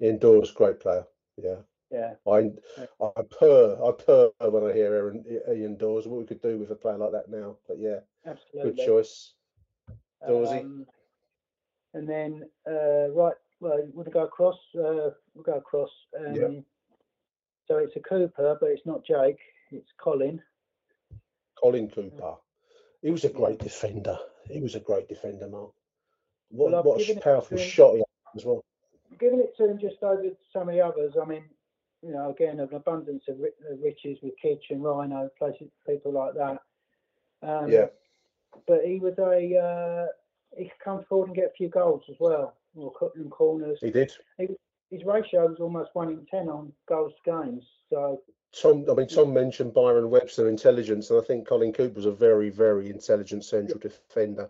Ian Dawes, great player. Yeah. Yeah. I I purr I purr when I hear Aaron, Ian Dawes. What we could do with a player like that now, but yeah, Absolutely. good choice. Dawesy. Um, and then uh, right, well, we'll go across. Uh, we'll go across. Um, Yeah. So it's a Cooper, but it's not Jake. It's Colin. Colin Cooper. He was a great defender. He was a great defender, Mark. What, Well, what a given sh- it powerful shot he had as well. Giving it to him just over some of the others. I mean, you know, again, an abundance of riches with Kitch and Rhino, places, people like that. Um, Yeah. But he was a uh, he could come forward and get a few goals as well, or cut in corners. He did. His ratio was almost one in ten on goals to games. So Tom, I mean, Tom mentioned Byron Webster intelligence, and I think Colin Cooper was a very, very intelligent central defender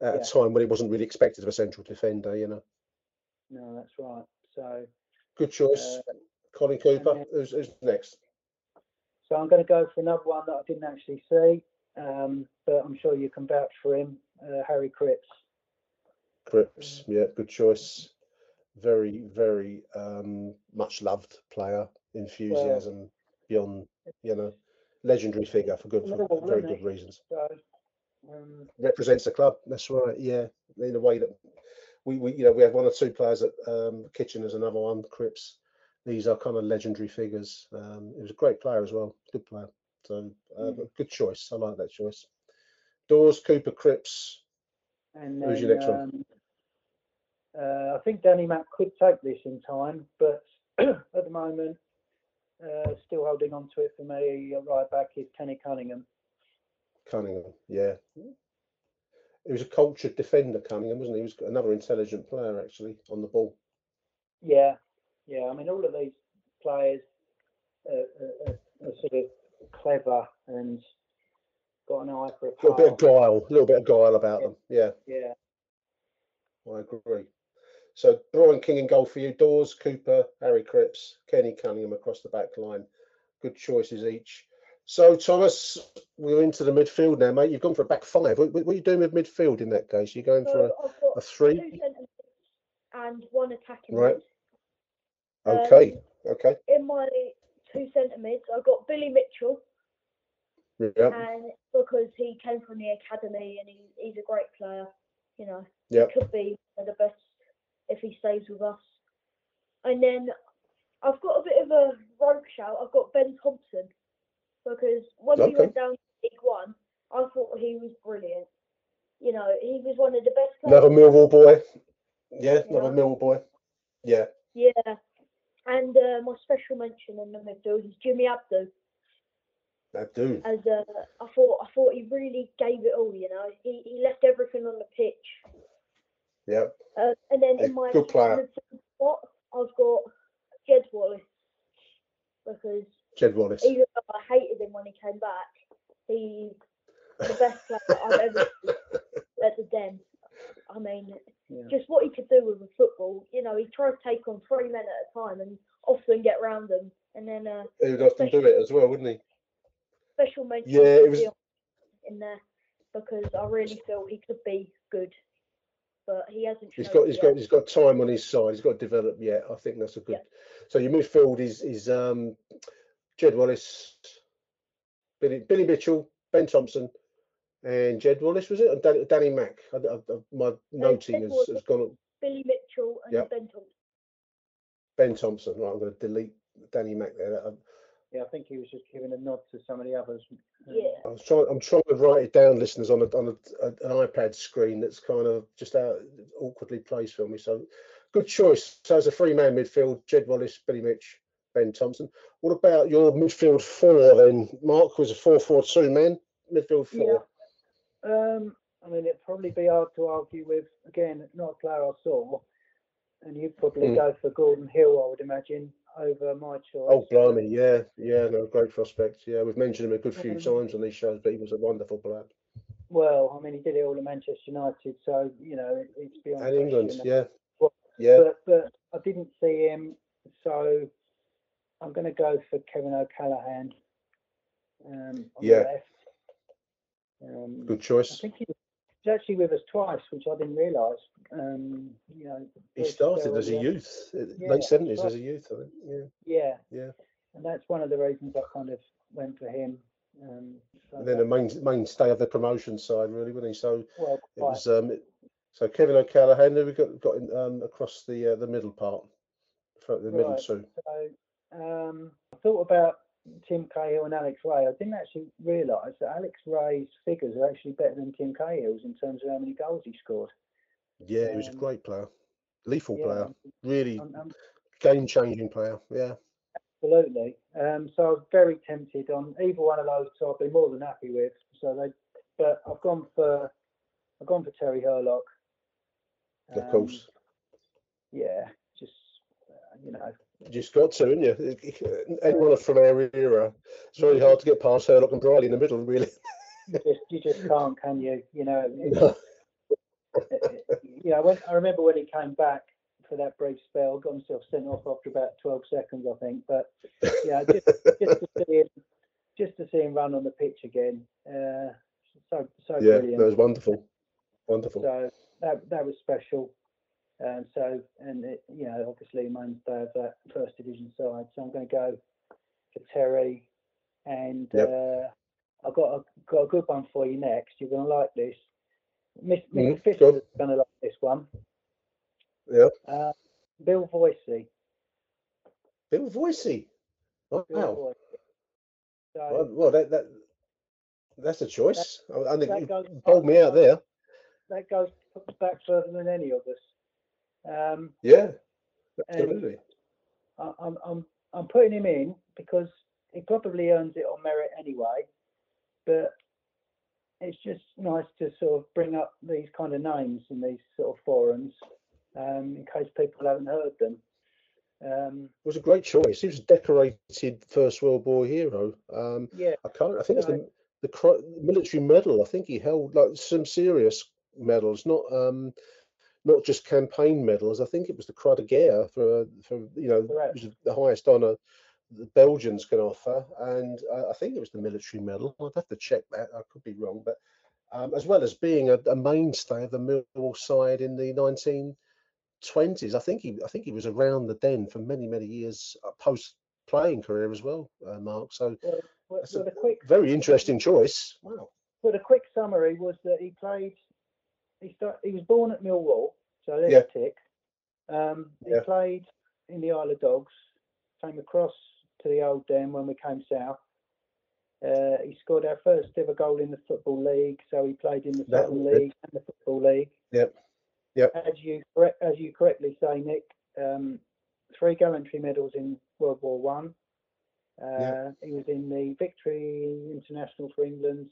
at Yeah. a time when it wasn't really expected of a central defender. You know, no, that's right. So good choice, Uh, Colin Cooper. then- Who's, who's next? So I'm going to go for another one that I didn't actually see, um, but I'm sure you can vouch for him, uh, Harry Cripps. Cripps, yeah, good choice. Very, very um, much loved player, enthusiasm beyond, you know, legendary figure for good, for very good reasons. So um, Represents the club. That's right. Yeah, in a way that we, we you know, we have one or two players at um, Kitchener's another one, Cripps. These are kind of legendary figures. Um, he was a great player as well, good player. So uh, Mm. good choice. I like that choice. Dawes, Cooper, Cripps. and Who's your next one? Uh, I think Danny Mack could take this in time, but at the moment, uh, still holding on to it for me. Right back is Kenny Cunningham. Cunningham, yeah. He was a cultured defender, Cunningham, wasn't he? He was another intelligent player, actually, on the ball. Yeah, yeah. I mean, all of these players are, are, are sort of clever and got an eye for a A little bit of guile, a little bit of guile about them. Yeah, Yeah, I agree. So Brian King in goal for you. Dawes, Cooper, Harry Cripps, Kenny Cunningham across the back line. Good choices each. So Thomas, we're into the midfield now, mate. You've gone for a back five. What, what are you doing with midfield in that case? You're going for So I've a, a three? two centre mids and one attacking Right. Okay, um, okay. In my two centre mids, I've got Billy Mitchell, Yeah, and because he came from the academy and he, he's a great player, you know, yeah. he could be one of the best if he stays with us. And then I've got a bit of a rogue shout. I've got Ben Thompson because when he Okay. went down to League One, I thought he was brilliant. You know, he was one of the best players. Another Millwall boy. Yeah, another Yeah. Millwall boy. Yeah, Yeah. And uh, my special mention in the midfield is Jimmy Abdou. do. As uh, I thought, I thought he really gave it all. You know, he he left everything on the pitch. Yep. Uh, and then yeah, in my good player. spot, I've got Jed Wallace because Jed Wallace. Even though I hated him when he came back, he's the best player I've ever seen at the Den. I mean, yeah. just what he could do with the football. You know, he tried to take on three men at a time and often get round them, and then uh, he would often do it as well, wouldn't he? Special mention. Yeah, it was in there because I really feel he could be good but he hasn't. He's got he's yet. got he's got time on his side. He's got to develop yet. I think that's a good. So your midfield is is um, Jed Wallace, Billy Billy Mitchell, Ben Thompson, and Jed Wallace was it? And Danny, Danny Mack. I, I, I- my noting Jed has, has gone. Billy Mitchell and Yep. Ben Thompson. Ben Thompson. Right, I'm going to delete Danny Mack there. That- Yeah, I think he was just giving a nod to some of the others. Yeah. I was trying. I'm trying to write it down, listeners, on a, on a, an iPad screen that's kind of just out awkwardly placed for me. So, good choice. So, as a three-man midfield, Jed Wallace, Billy Mitch, Ben Thompson. What about your midfield four then? Mark was a four-four-two man midfield four. Um, I mean, it'd probably be hard to argue with. Again, not a player I saw, and you'd probably Mm. go for Gordon Hill, I would imagine, over my choice. Oh, blimey, yeah, yeah, no, great prospect. Yeah, we've mentioned him a good few times on these shows, but he was a wonderful player. Well, I mean, he did it all at Manchester United, so you know it, it's beyond. And England, yeah, Well, yeah. But, but I didn't see him, so I'm going to go for Kevin O'Callaghan. Um, on Yeah. The left. Um, Good I choice. think he was actually with us twice, which I didn't realise. Um, you know, He started as a yeah. youth, uh, Yeah, late seventies as a youth, I think. Yeah, Yeah, yeah. and that's one of the reasons I kind of went for him. Um, so And then a main mainstay of the promotion side, really, wasn't he? So well, it was um, it- so Kevin O'Callaghan. Who we got got in, um, across the uh, the middle part, for the middle Right. two. So um, I thought about Tim Cahill and Alex Rae. I didn't actually realise that Alex Rae's figures are actually better than Tim Cahill's in terms of how many goals he scored. Yeah, he was a Um, great player, lethal yeah, player, really I'm- I'm- game changing player. Yeah, Absolutely. Um, so I was very tempted on either one of those two. I'd be more than happy with. So they, but I've gone for I've gone for Terry Hurlock. of Um, course. Yeah, just uh, you know, just got to, haven't you? It- it- Anyone from our era, it's very hard to get past Hurlock and Briley in the middle, really. you just you just can't, can you? You know, it's, No. you know, when I remember when he came back for that brief spell, got himself sent off after about twelve seconds, I think. But yeah, just, just to see him, just to see him run on the pitch again, uh, so so yeah, brilliant. that was wonderful, wonderful. So that that was special. And so, and it, you know, obviously mainstay of that first division side. So I'm going to go for Terry, and Yep. uh, I've got a got a good one for you next. You're going to like this. Miss, Mhm, Mr. Fisher's going to like this one. Yeah, Uh, Bill Voisey. Bill Voisey. Wow. Bill Voisey. So Well, well, that that that's a choice. I, I think that you goes pulled me out there. that goes back further than any of us. Um, Yeah, absolutely. I- I'm I'm I'm putting him in because he probably earns it on merit anyway. But it's just nice to sort of bring up these kind of names in these sort of forums um, in case people haven't heard them. Um, It was a great choice. He was a decorated First World War hero. Um, yeah, I can't. I think it's the the military medal. I think he held like some serious medals, not um, not just campaign medals. I think it was the Croix de Guerre for for you know Correct. it was the highest honour the Belgians can offer, and I, I think it was the military medal. I'd have to check that. I could be wrong, but um, as well as being a, a mainstay of the Millwall side in the nineteen twenties, I think he I think he was around the den for many many years uh, post playing career as well, uh, Mark. So well, well, that's a quick very interesting choice. Wow. well, the quick summary was that he played. He start, He was born at Millwall, so there's Yeah. a tick. Um, he Yeah. played in the Isle of Dogs. Came across to the old den when we came south. Uh, he scored our first ever goal in the football league, so he played in the That Southern was it. League and the football league. Yep. Yep. As you as you correctly say, Nick, um, three gallantry medals in World War One. Uh, Yeah. He was in the Victory International for England,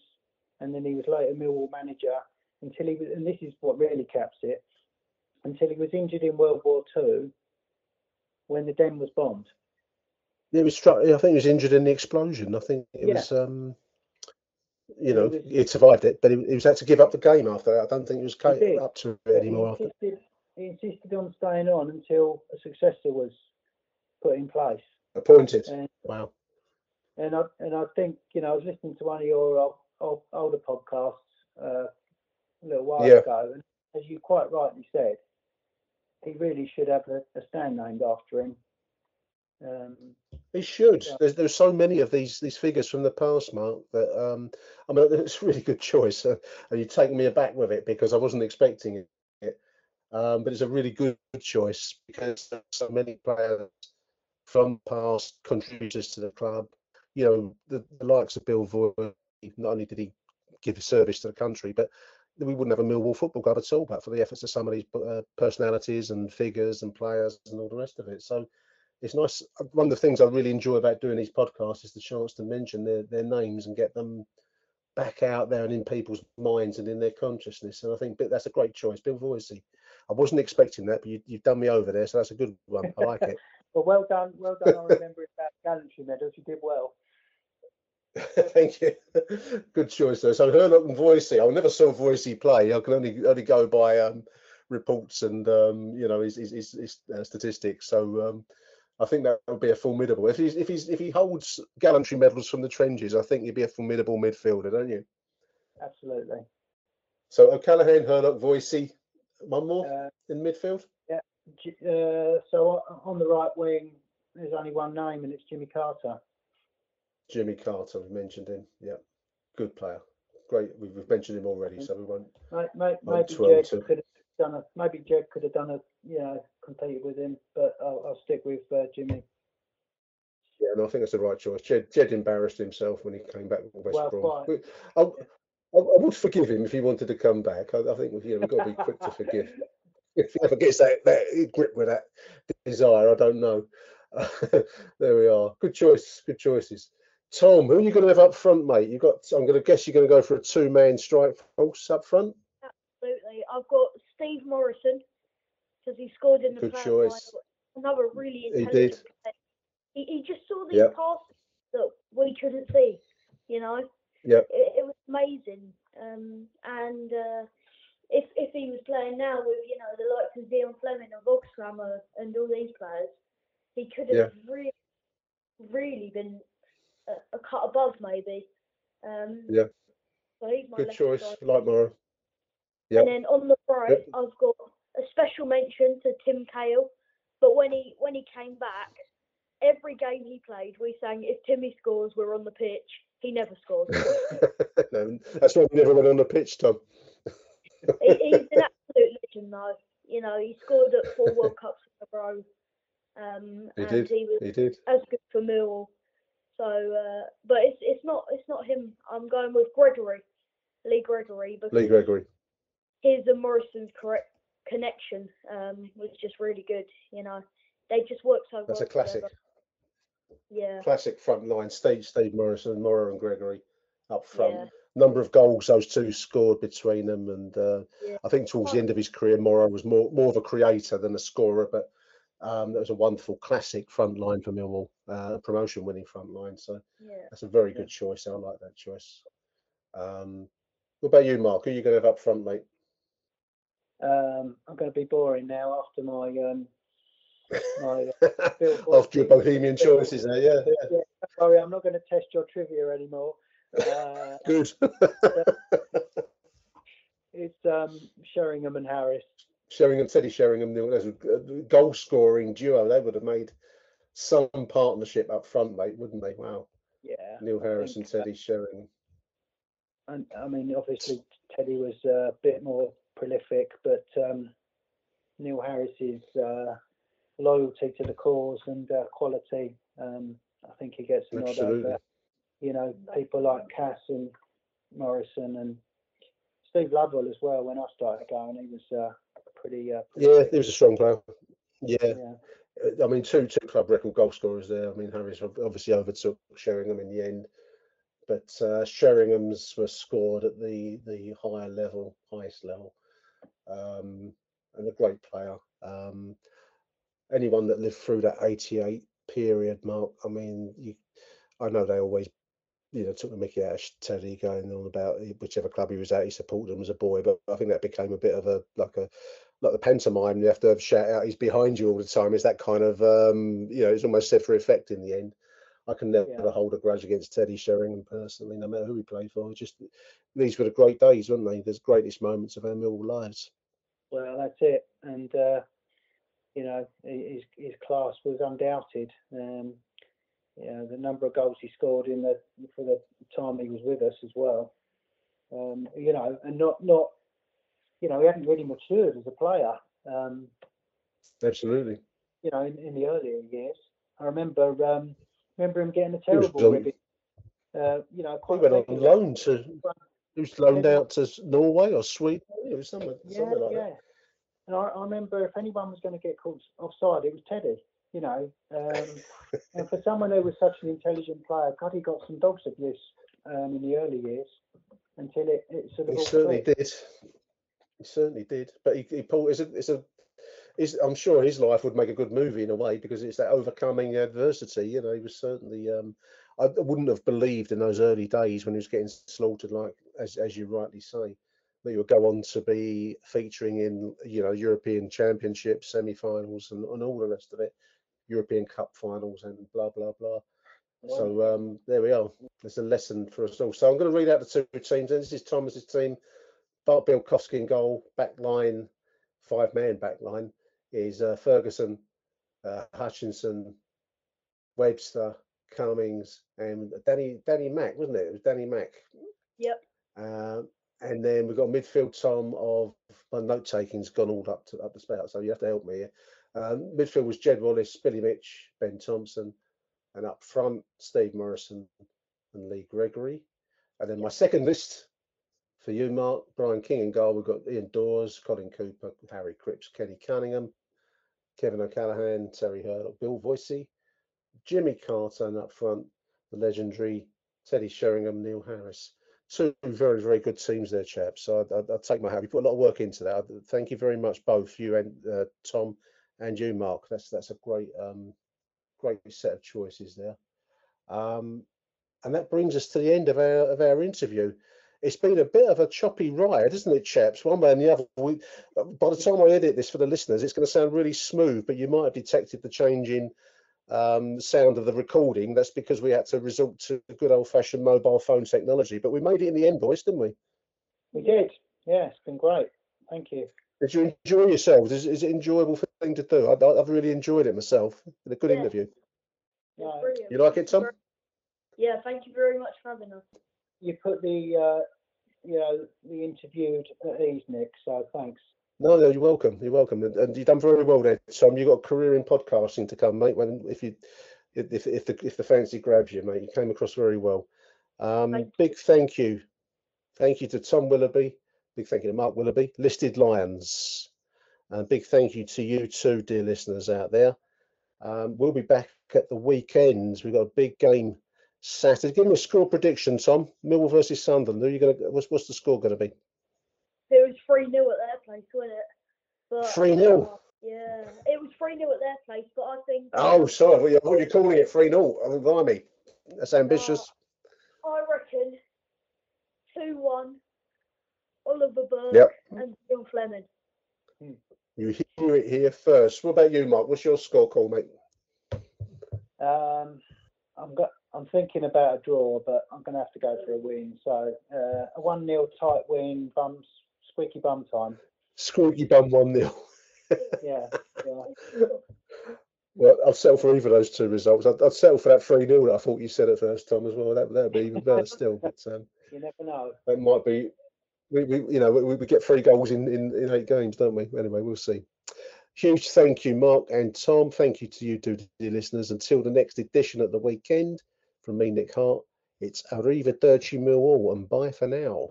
and then he was later Millwall manager until he was. And this is what really caps it. Until he was injured in World War Two, when the den was bombed. He was struck. I think he was injured in the explosion. I think it Yeah. was. Um, you He know, was- he survived it, but he, he was had to give up the game after that. I don't think he was did, up to it he anymore. After. insisted, he insisted on staying on until a successor was put in place. Appointed. And, Wow. and I and I think you know I was listening to one of your old, old, older podcasts uh, a little while Yeah. ago, and as you quite rightly said, he really should have a, a stand named after him. Um, He should. Yeah. There's there's so many of these these figures from the past, Mark. That um, I mean, it's a really good choice, uh, and you've taken me aback with it because I wasn't expecting it. Um, but it's a really good choice because so many players from past contributors to the club. You know, the, the likes of Bill Voisey. Not only did he give service to the country, but we wouldn't have a Millwall football club at all, but for the efforts of some of these uh, personalities and figures and players and all the rest of it. So it's nice. One of the things I really enjoy about doing these podcasts is the chance to mention their, their names and get them back out there and in people's minds and in their consciousness. And I think that's a great choice, Bill Voisey. I wasn't expecting that, but you, you've done me over there, so that's a good one. I like it. well, well done, well done on remembering about gallantry medals. You did well. Thank you. Good choice, though. So Hurlock and Voisey. I never saw Voisey play. I can only only go by um, reports and um, you know his his, his, his uh, statistics. So um, I think that would be a formidable. If he's if he's if he holds gallantry medals from the trenches, I think he'd be a formidable midfielder, don't you? Absolutely. So O'Callaghan, Hurlock, Voisey. One more Uh, in midfield. J- uh, so on the right wing, there's only one name, and it's Jimmy Carter. Jimmy Carter. We mentioned him. Yeah, good player. Great. We've, we've mentioned him already, so we won't. May- may- Won't Maybe Jed could have done a maybe Jed could have done a you know competed with him, but I'll, I'll stick with uh, Jimmy. Yeah, and I think that's the right choice. Jed, Jed embarrassed himself when he came back with West Well, Brom. I, I, I would forgive him if he wanted to come back. I, I think you know, we've got to be quick to forgive. If he ever gets that, that grip with that desire, I don't know. there we are. Good choice. Good choices. Tom, who are you going to have up front, mate? You got. I'm going to guess you're going to go for a two-man strike force up front. Absolutely. I've got Steve Morrison because he scored in the Good choice. Another really He did. player. He, he just saw these Yep. passes that we couldn't see. You know, Yep. it, it was amazing. Um, and uh, if if he was playing now with you know the likes of Zian Flemming and Voglsammer and all these players, he could have really, really been a, a cut above maybe. Um, Yeah. So Good choice. side. Like. Yep. And then on the right, Yep. I've got a special mention to Tim Cahill. But when he when he came back, every game he played, we sang if Timmy scores, we're on the pitch. He never scored. no, that's why we never went on the pitch, Tom. he, he's an absolute legend, though. You know, he scored at four World Cups in a row. Um, He and did. he was He did. as good for Millwall. So, uh, but it's it's not it's not him. I'm going with Gregory, Lee Gregory, because Lee Gregory. his and Morrison's correct connection um, was just really good. You know, they just worked so That's well a classic. together. Yeah, Classic front line. Steve, Steve Morrison, Morrow, and Gregory up front. Yeah. Number of goals those two scored between them, and uh, Yeah. I think towards the end of his career, Morrow was more more of a creator than a scorer. But um, that was a wonderful classic front line for Millwall, uh, promotion winning front line. So yeah. that's a very good choice. I like that choice. Um, what about you, Mark? Who are you going to have up front, mate? Um, I'm going to be boring now after my um, my. Uh, After your bohemian choices, there, yeah, yeah. yeah, don't I'm not going to test your trivia anymore. Uh, Good. it's um, Sheringham and Harris. Sheringham, Teddy Sheringham, Neil, there's a a goal scoring duo. They would have made some partnership up front, mate, wouldn't they? Wow. Yeah, Neil Harris and Teddy Sheringham. and I mean, obviously Teddy was a bit more prolific, but um, Neil Harris's uh, loyalty to the cause and uh, quality, um, I think he gets a nod over. You know, people like Cass and Morrison and Steve Lovell as well. When I started going, he was uh, pretty. Uh, Yeah, prolific. he was a strong player. Yeah. yeah. Uh, I mean, two two club record goal scorers there. I mean, Harris obviously overtook Sheringham in the end, but uh, Sheringham's were scored at the the higher level, highest level, um, and a great player. Um, anyone that lived through that '88 period, Mark. I mean, you, I know they always you know, took the mickey out of Teddy, going on about whichever club he was at, he supported him as a boy. But I think that became a bit of a like a like the pantomime. You have to shout out, he's behind you all the time. Is that kind of um, you know, it's almost said for effect in the end. I can never Yeah. hold a grudge against Teddy Sheringham personally, no matter who he played for. Just these were the great days, weren't they? The greatest moments of our Millwall lives. Well, that's it. And uh, you know, his his class was undoubted. Um, you know, the number of goals he scored in the for the time he was with us as well. Um, you know, and not not you know, he hadn't really matured as a player. Um, Absolutely. you know, in, in the earlier years. I remember um, remember him getting a terrible Uh, you know, He went on loan to he was loaned out to Norway or Sweden. It was somewhere, Yeah, like yeah. that. And I, I remember if anyone was going to get caught offside, it was Teddy. You know, um, and for someone who was such an intelligent player, God, he got some dogs abuse um, in the early years until it, it sort of He certainly did. He certainly did. But he, he pulled. It's a. It's a. It's, I'm sure his life would make a good movie in a way because it's that overcoming adversity. You know, he was certainly. Um, I wouldn't have believed in those early days when he was getting slaughtered, like as as you rightly say, that he would go on to be featuring in you know European Championships, semi-finals, and, and all the rest of it, European Cup finals, and blah blah blah. So um, there we are. There's a lesson for us all. So I'm going to read out the two teams. And this is Thomas's team. Bart Białkowski in goal. Back line, five man back line is uh, Ferguson, uh, Hutchinson, Webster, Cummings, and Danny Danny Mack, wasn't it? It was Danny Mack. Yep. Um, and then we've got midfield Tom of my note taking's gone all up to up the spout, so you have to help me here. Um, midfield was Jed Wallace, Billy Mitch, Ben Thompson, and up front Steve Morrison and Lee Gregory. And then my second list for you, Mark, Brian King and goal. We've got Ian Dawes, Colin Cooper, Harry Cripps, Kenny Cunningham, Kevin O'Callaghan, Terry Hurlock, Bill Voisey, Jimmy Carter, and up front the legendary Teddy Sheringham, Neil Harris. Two very, very good teams there, chaps. So I'd, I'd, I'd take my hat. You put a lot of work into that. Thank you very much, both you and uh, Tom, and you, Mark. That's that's a great, um, great set of choices there. Um, and that brings us to the end of our of our interview. It's been a bit of a choppy ride, isn't it, chaps? One way and the other. We, uh, by the time I edit this for the listeners, it's going to sound really smooth, but you might have detected the change in um, sound of the recording. That's because we had to resort to good old fashioned mobile phone technology. But we made it in the end, boys, didn't we? We did. Yeah, it's been great. Thank you. Did you enjoy yourselves? Is, is it enjoyable thing to do? I, I've really enjoyed it myself. Been a good Yeah. interview. It's brilliant. You like it, Tom? Yeah, thank you very much for having us. You put the uh, you know the interviewed at ease, Nick. So thanks. No, no, you're welcome. You're welcome, and, you've done very well there, Tom. You've got a career in podcasting to come, mate. When if you if if the if the fancy grabs you, mate, you came across very well. Um, Thank big thank you, thank you to Tom Willoughby. Big thank you to Mark Willoughby, Listed Lions, and big thank you to you too, dear listeners out there. Um, we'll be back at the weekends. We've got a big game Saturday. Give me a score prediction, Tom. Millwall versus Sunderland. Who are you gonna? What's what's the score going to be? It was 3 0 at their place, wasn't it? But, 3-0? uh, yeah, it was 3 0 at their place, but I think. Oh, sorry. I thought you- I thought you're calling it 3 0. Oh, blimey. That's ambitious. I reckon 2 1, Oliver Burke Yep. and Zian Flemming. You hear it here first. What about you, Mark? What's your score call, mate? Um, I'm got. I'm thinking about a draw, but I'm going to have to go for a win. So uh, a one 0 tight win, bums squeaky bum time. Squeaky bum 1 0. Yeah, yeah. Well, I'll settle for either of those two results. I'd, I'd settle for that 3 0 that I thought you said at first, Tom, as well. That would be even better still. But um, You never know. that might be, we, we you know, we, we get three goals in, in, in eight games, don't we? Anyway, we'll see. Huge thank you, Mark and Tom. Thank you to you, dear listeners. Until the next edition at the weekend, from me, Nick Hart, it's Arrivederci Millwall and bye for now.